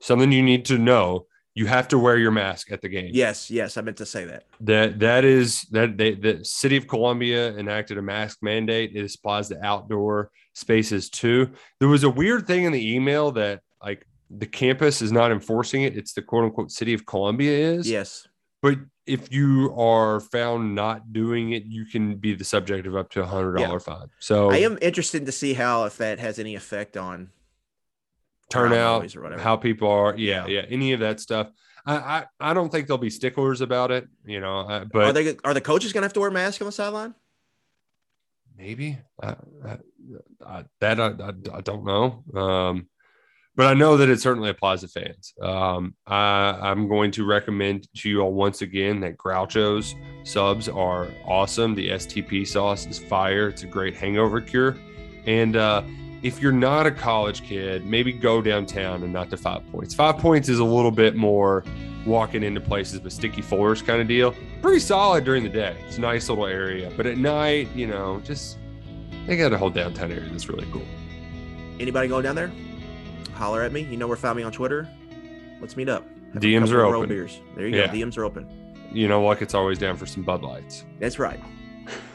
something you need to know, you have to wear your mask at the game. Yes, yes, I meant to say that. That that is that they, the city of Columbia enacted a mask mandate. It applies to outdoor spaces too. There was a weird thing in the email that like the campus is not enforcing it. It's the quote unquote city of Columbia is. Yes, But if you are found not doing it, you can be the subject of up to a hundred dollar fine. So I am interested to see how if that has any effect on turnout, or whatever. how people are, yeah, yeah, any of that stuff. I, I, I don't think they'll be sticklers about it, you know. uh, But are they are the coaches going to have to wear masks on the sideline? maybe I, I, I, that I, don't know. Um, but I know that it certainly applies to fans. Um, I, I'm going to recommend to you all once again that Groucho's subs are awesome. The STP sauce is fire. It's a great hangover cure. And uh, if you're not a college kid, maybe go downtown and not to Five Points. Five Points is a little bit more walking into places with sticky floors kind of deal. Pretty solid during the day. It's a nice little area, but at night, you know, just they got a whole downtown area that's really cool. Anybody going down there? Holler at me. You know where to find me on Twitter. Let's meet up. Have DMs are open. Beers. There you Yeah. go. DMs are open. You know, like it's always down for some Bud Lights. That's right.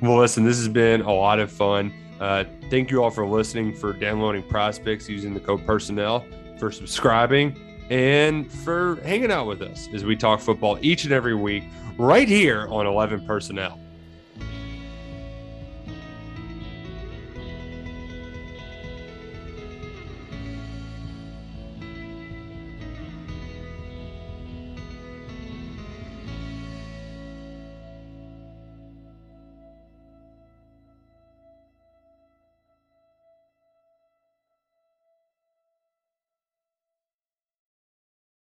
well, listen, this has been a lot of fun. Uh, thank you all for listening, for downloading prospects using the code personnel, for subscribing, and for hanging out with us as we talk football each and every week right here on 11 Personnel.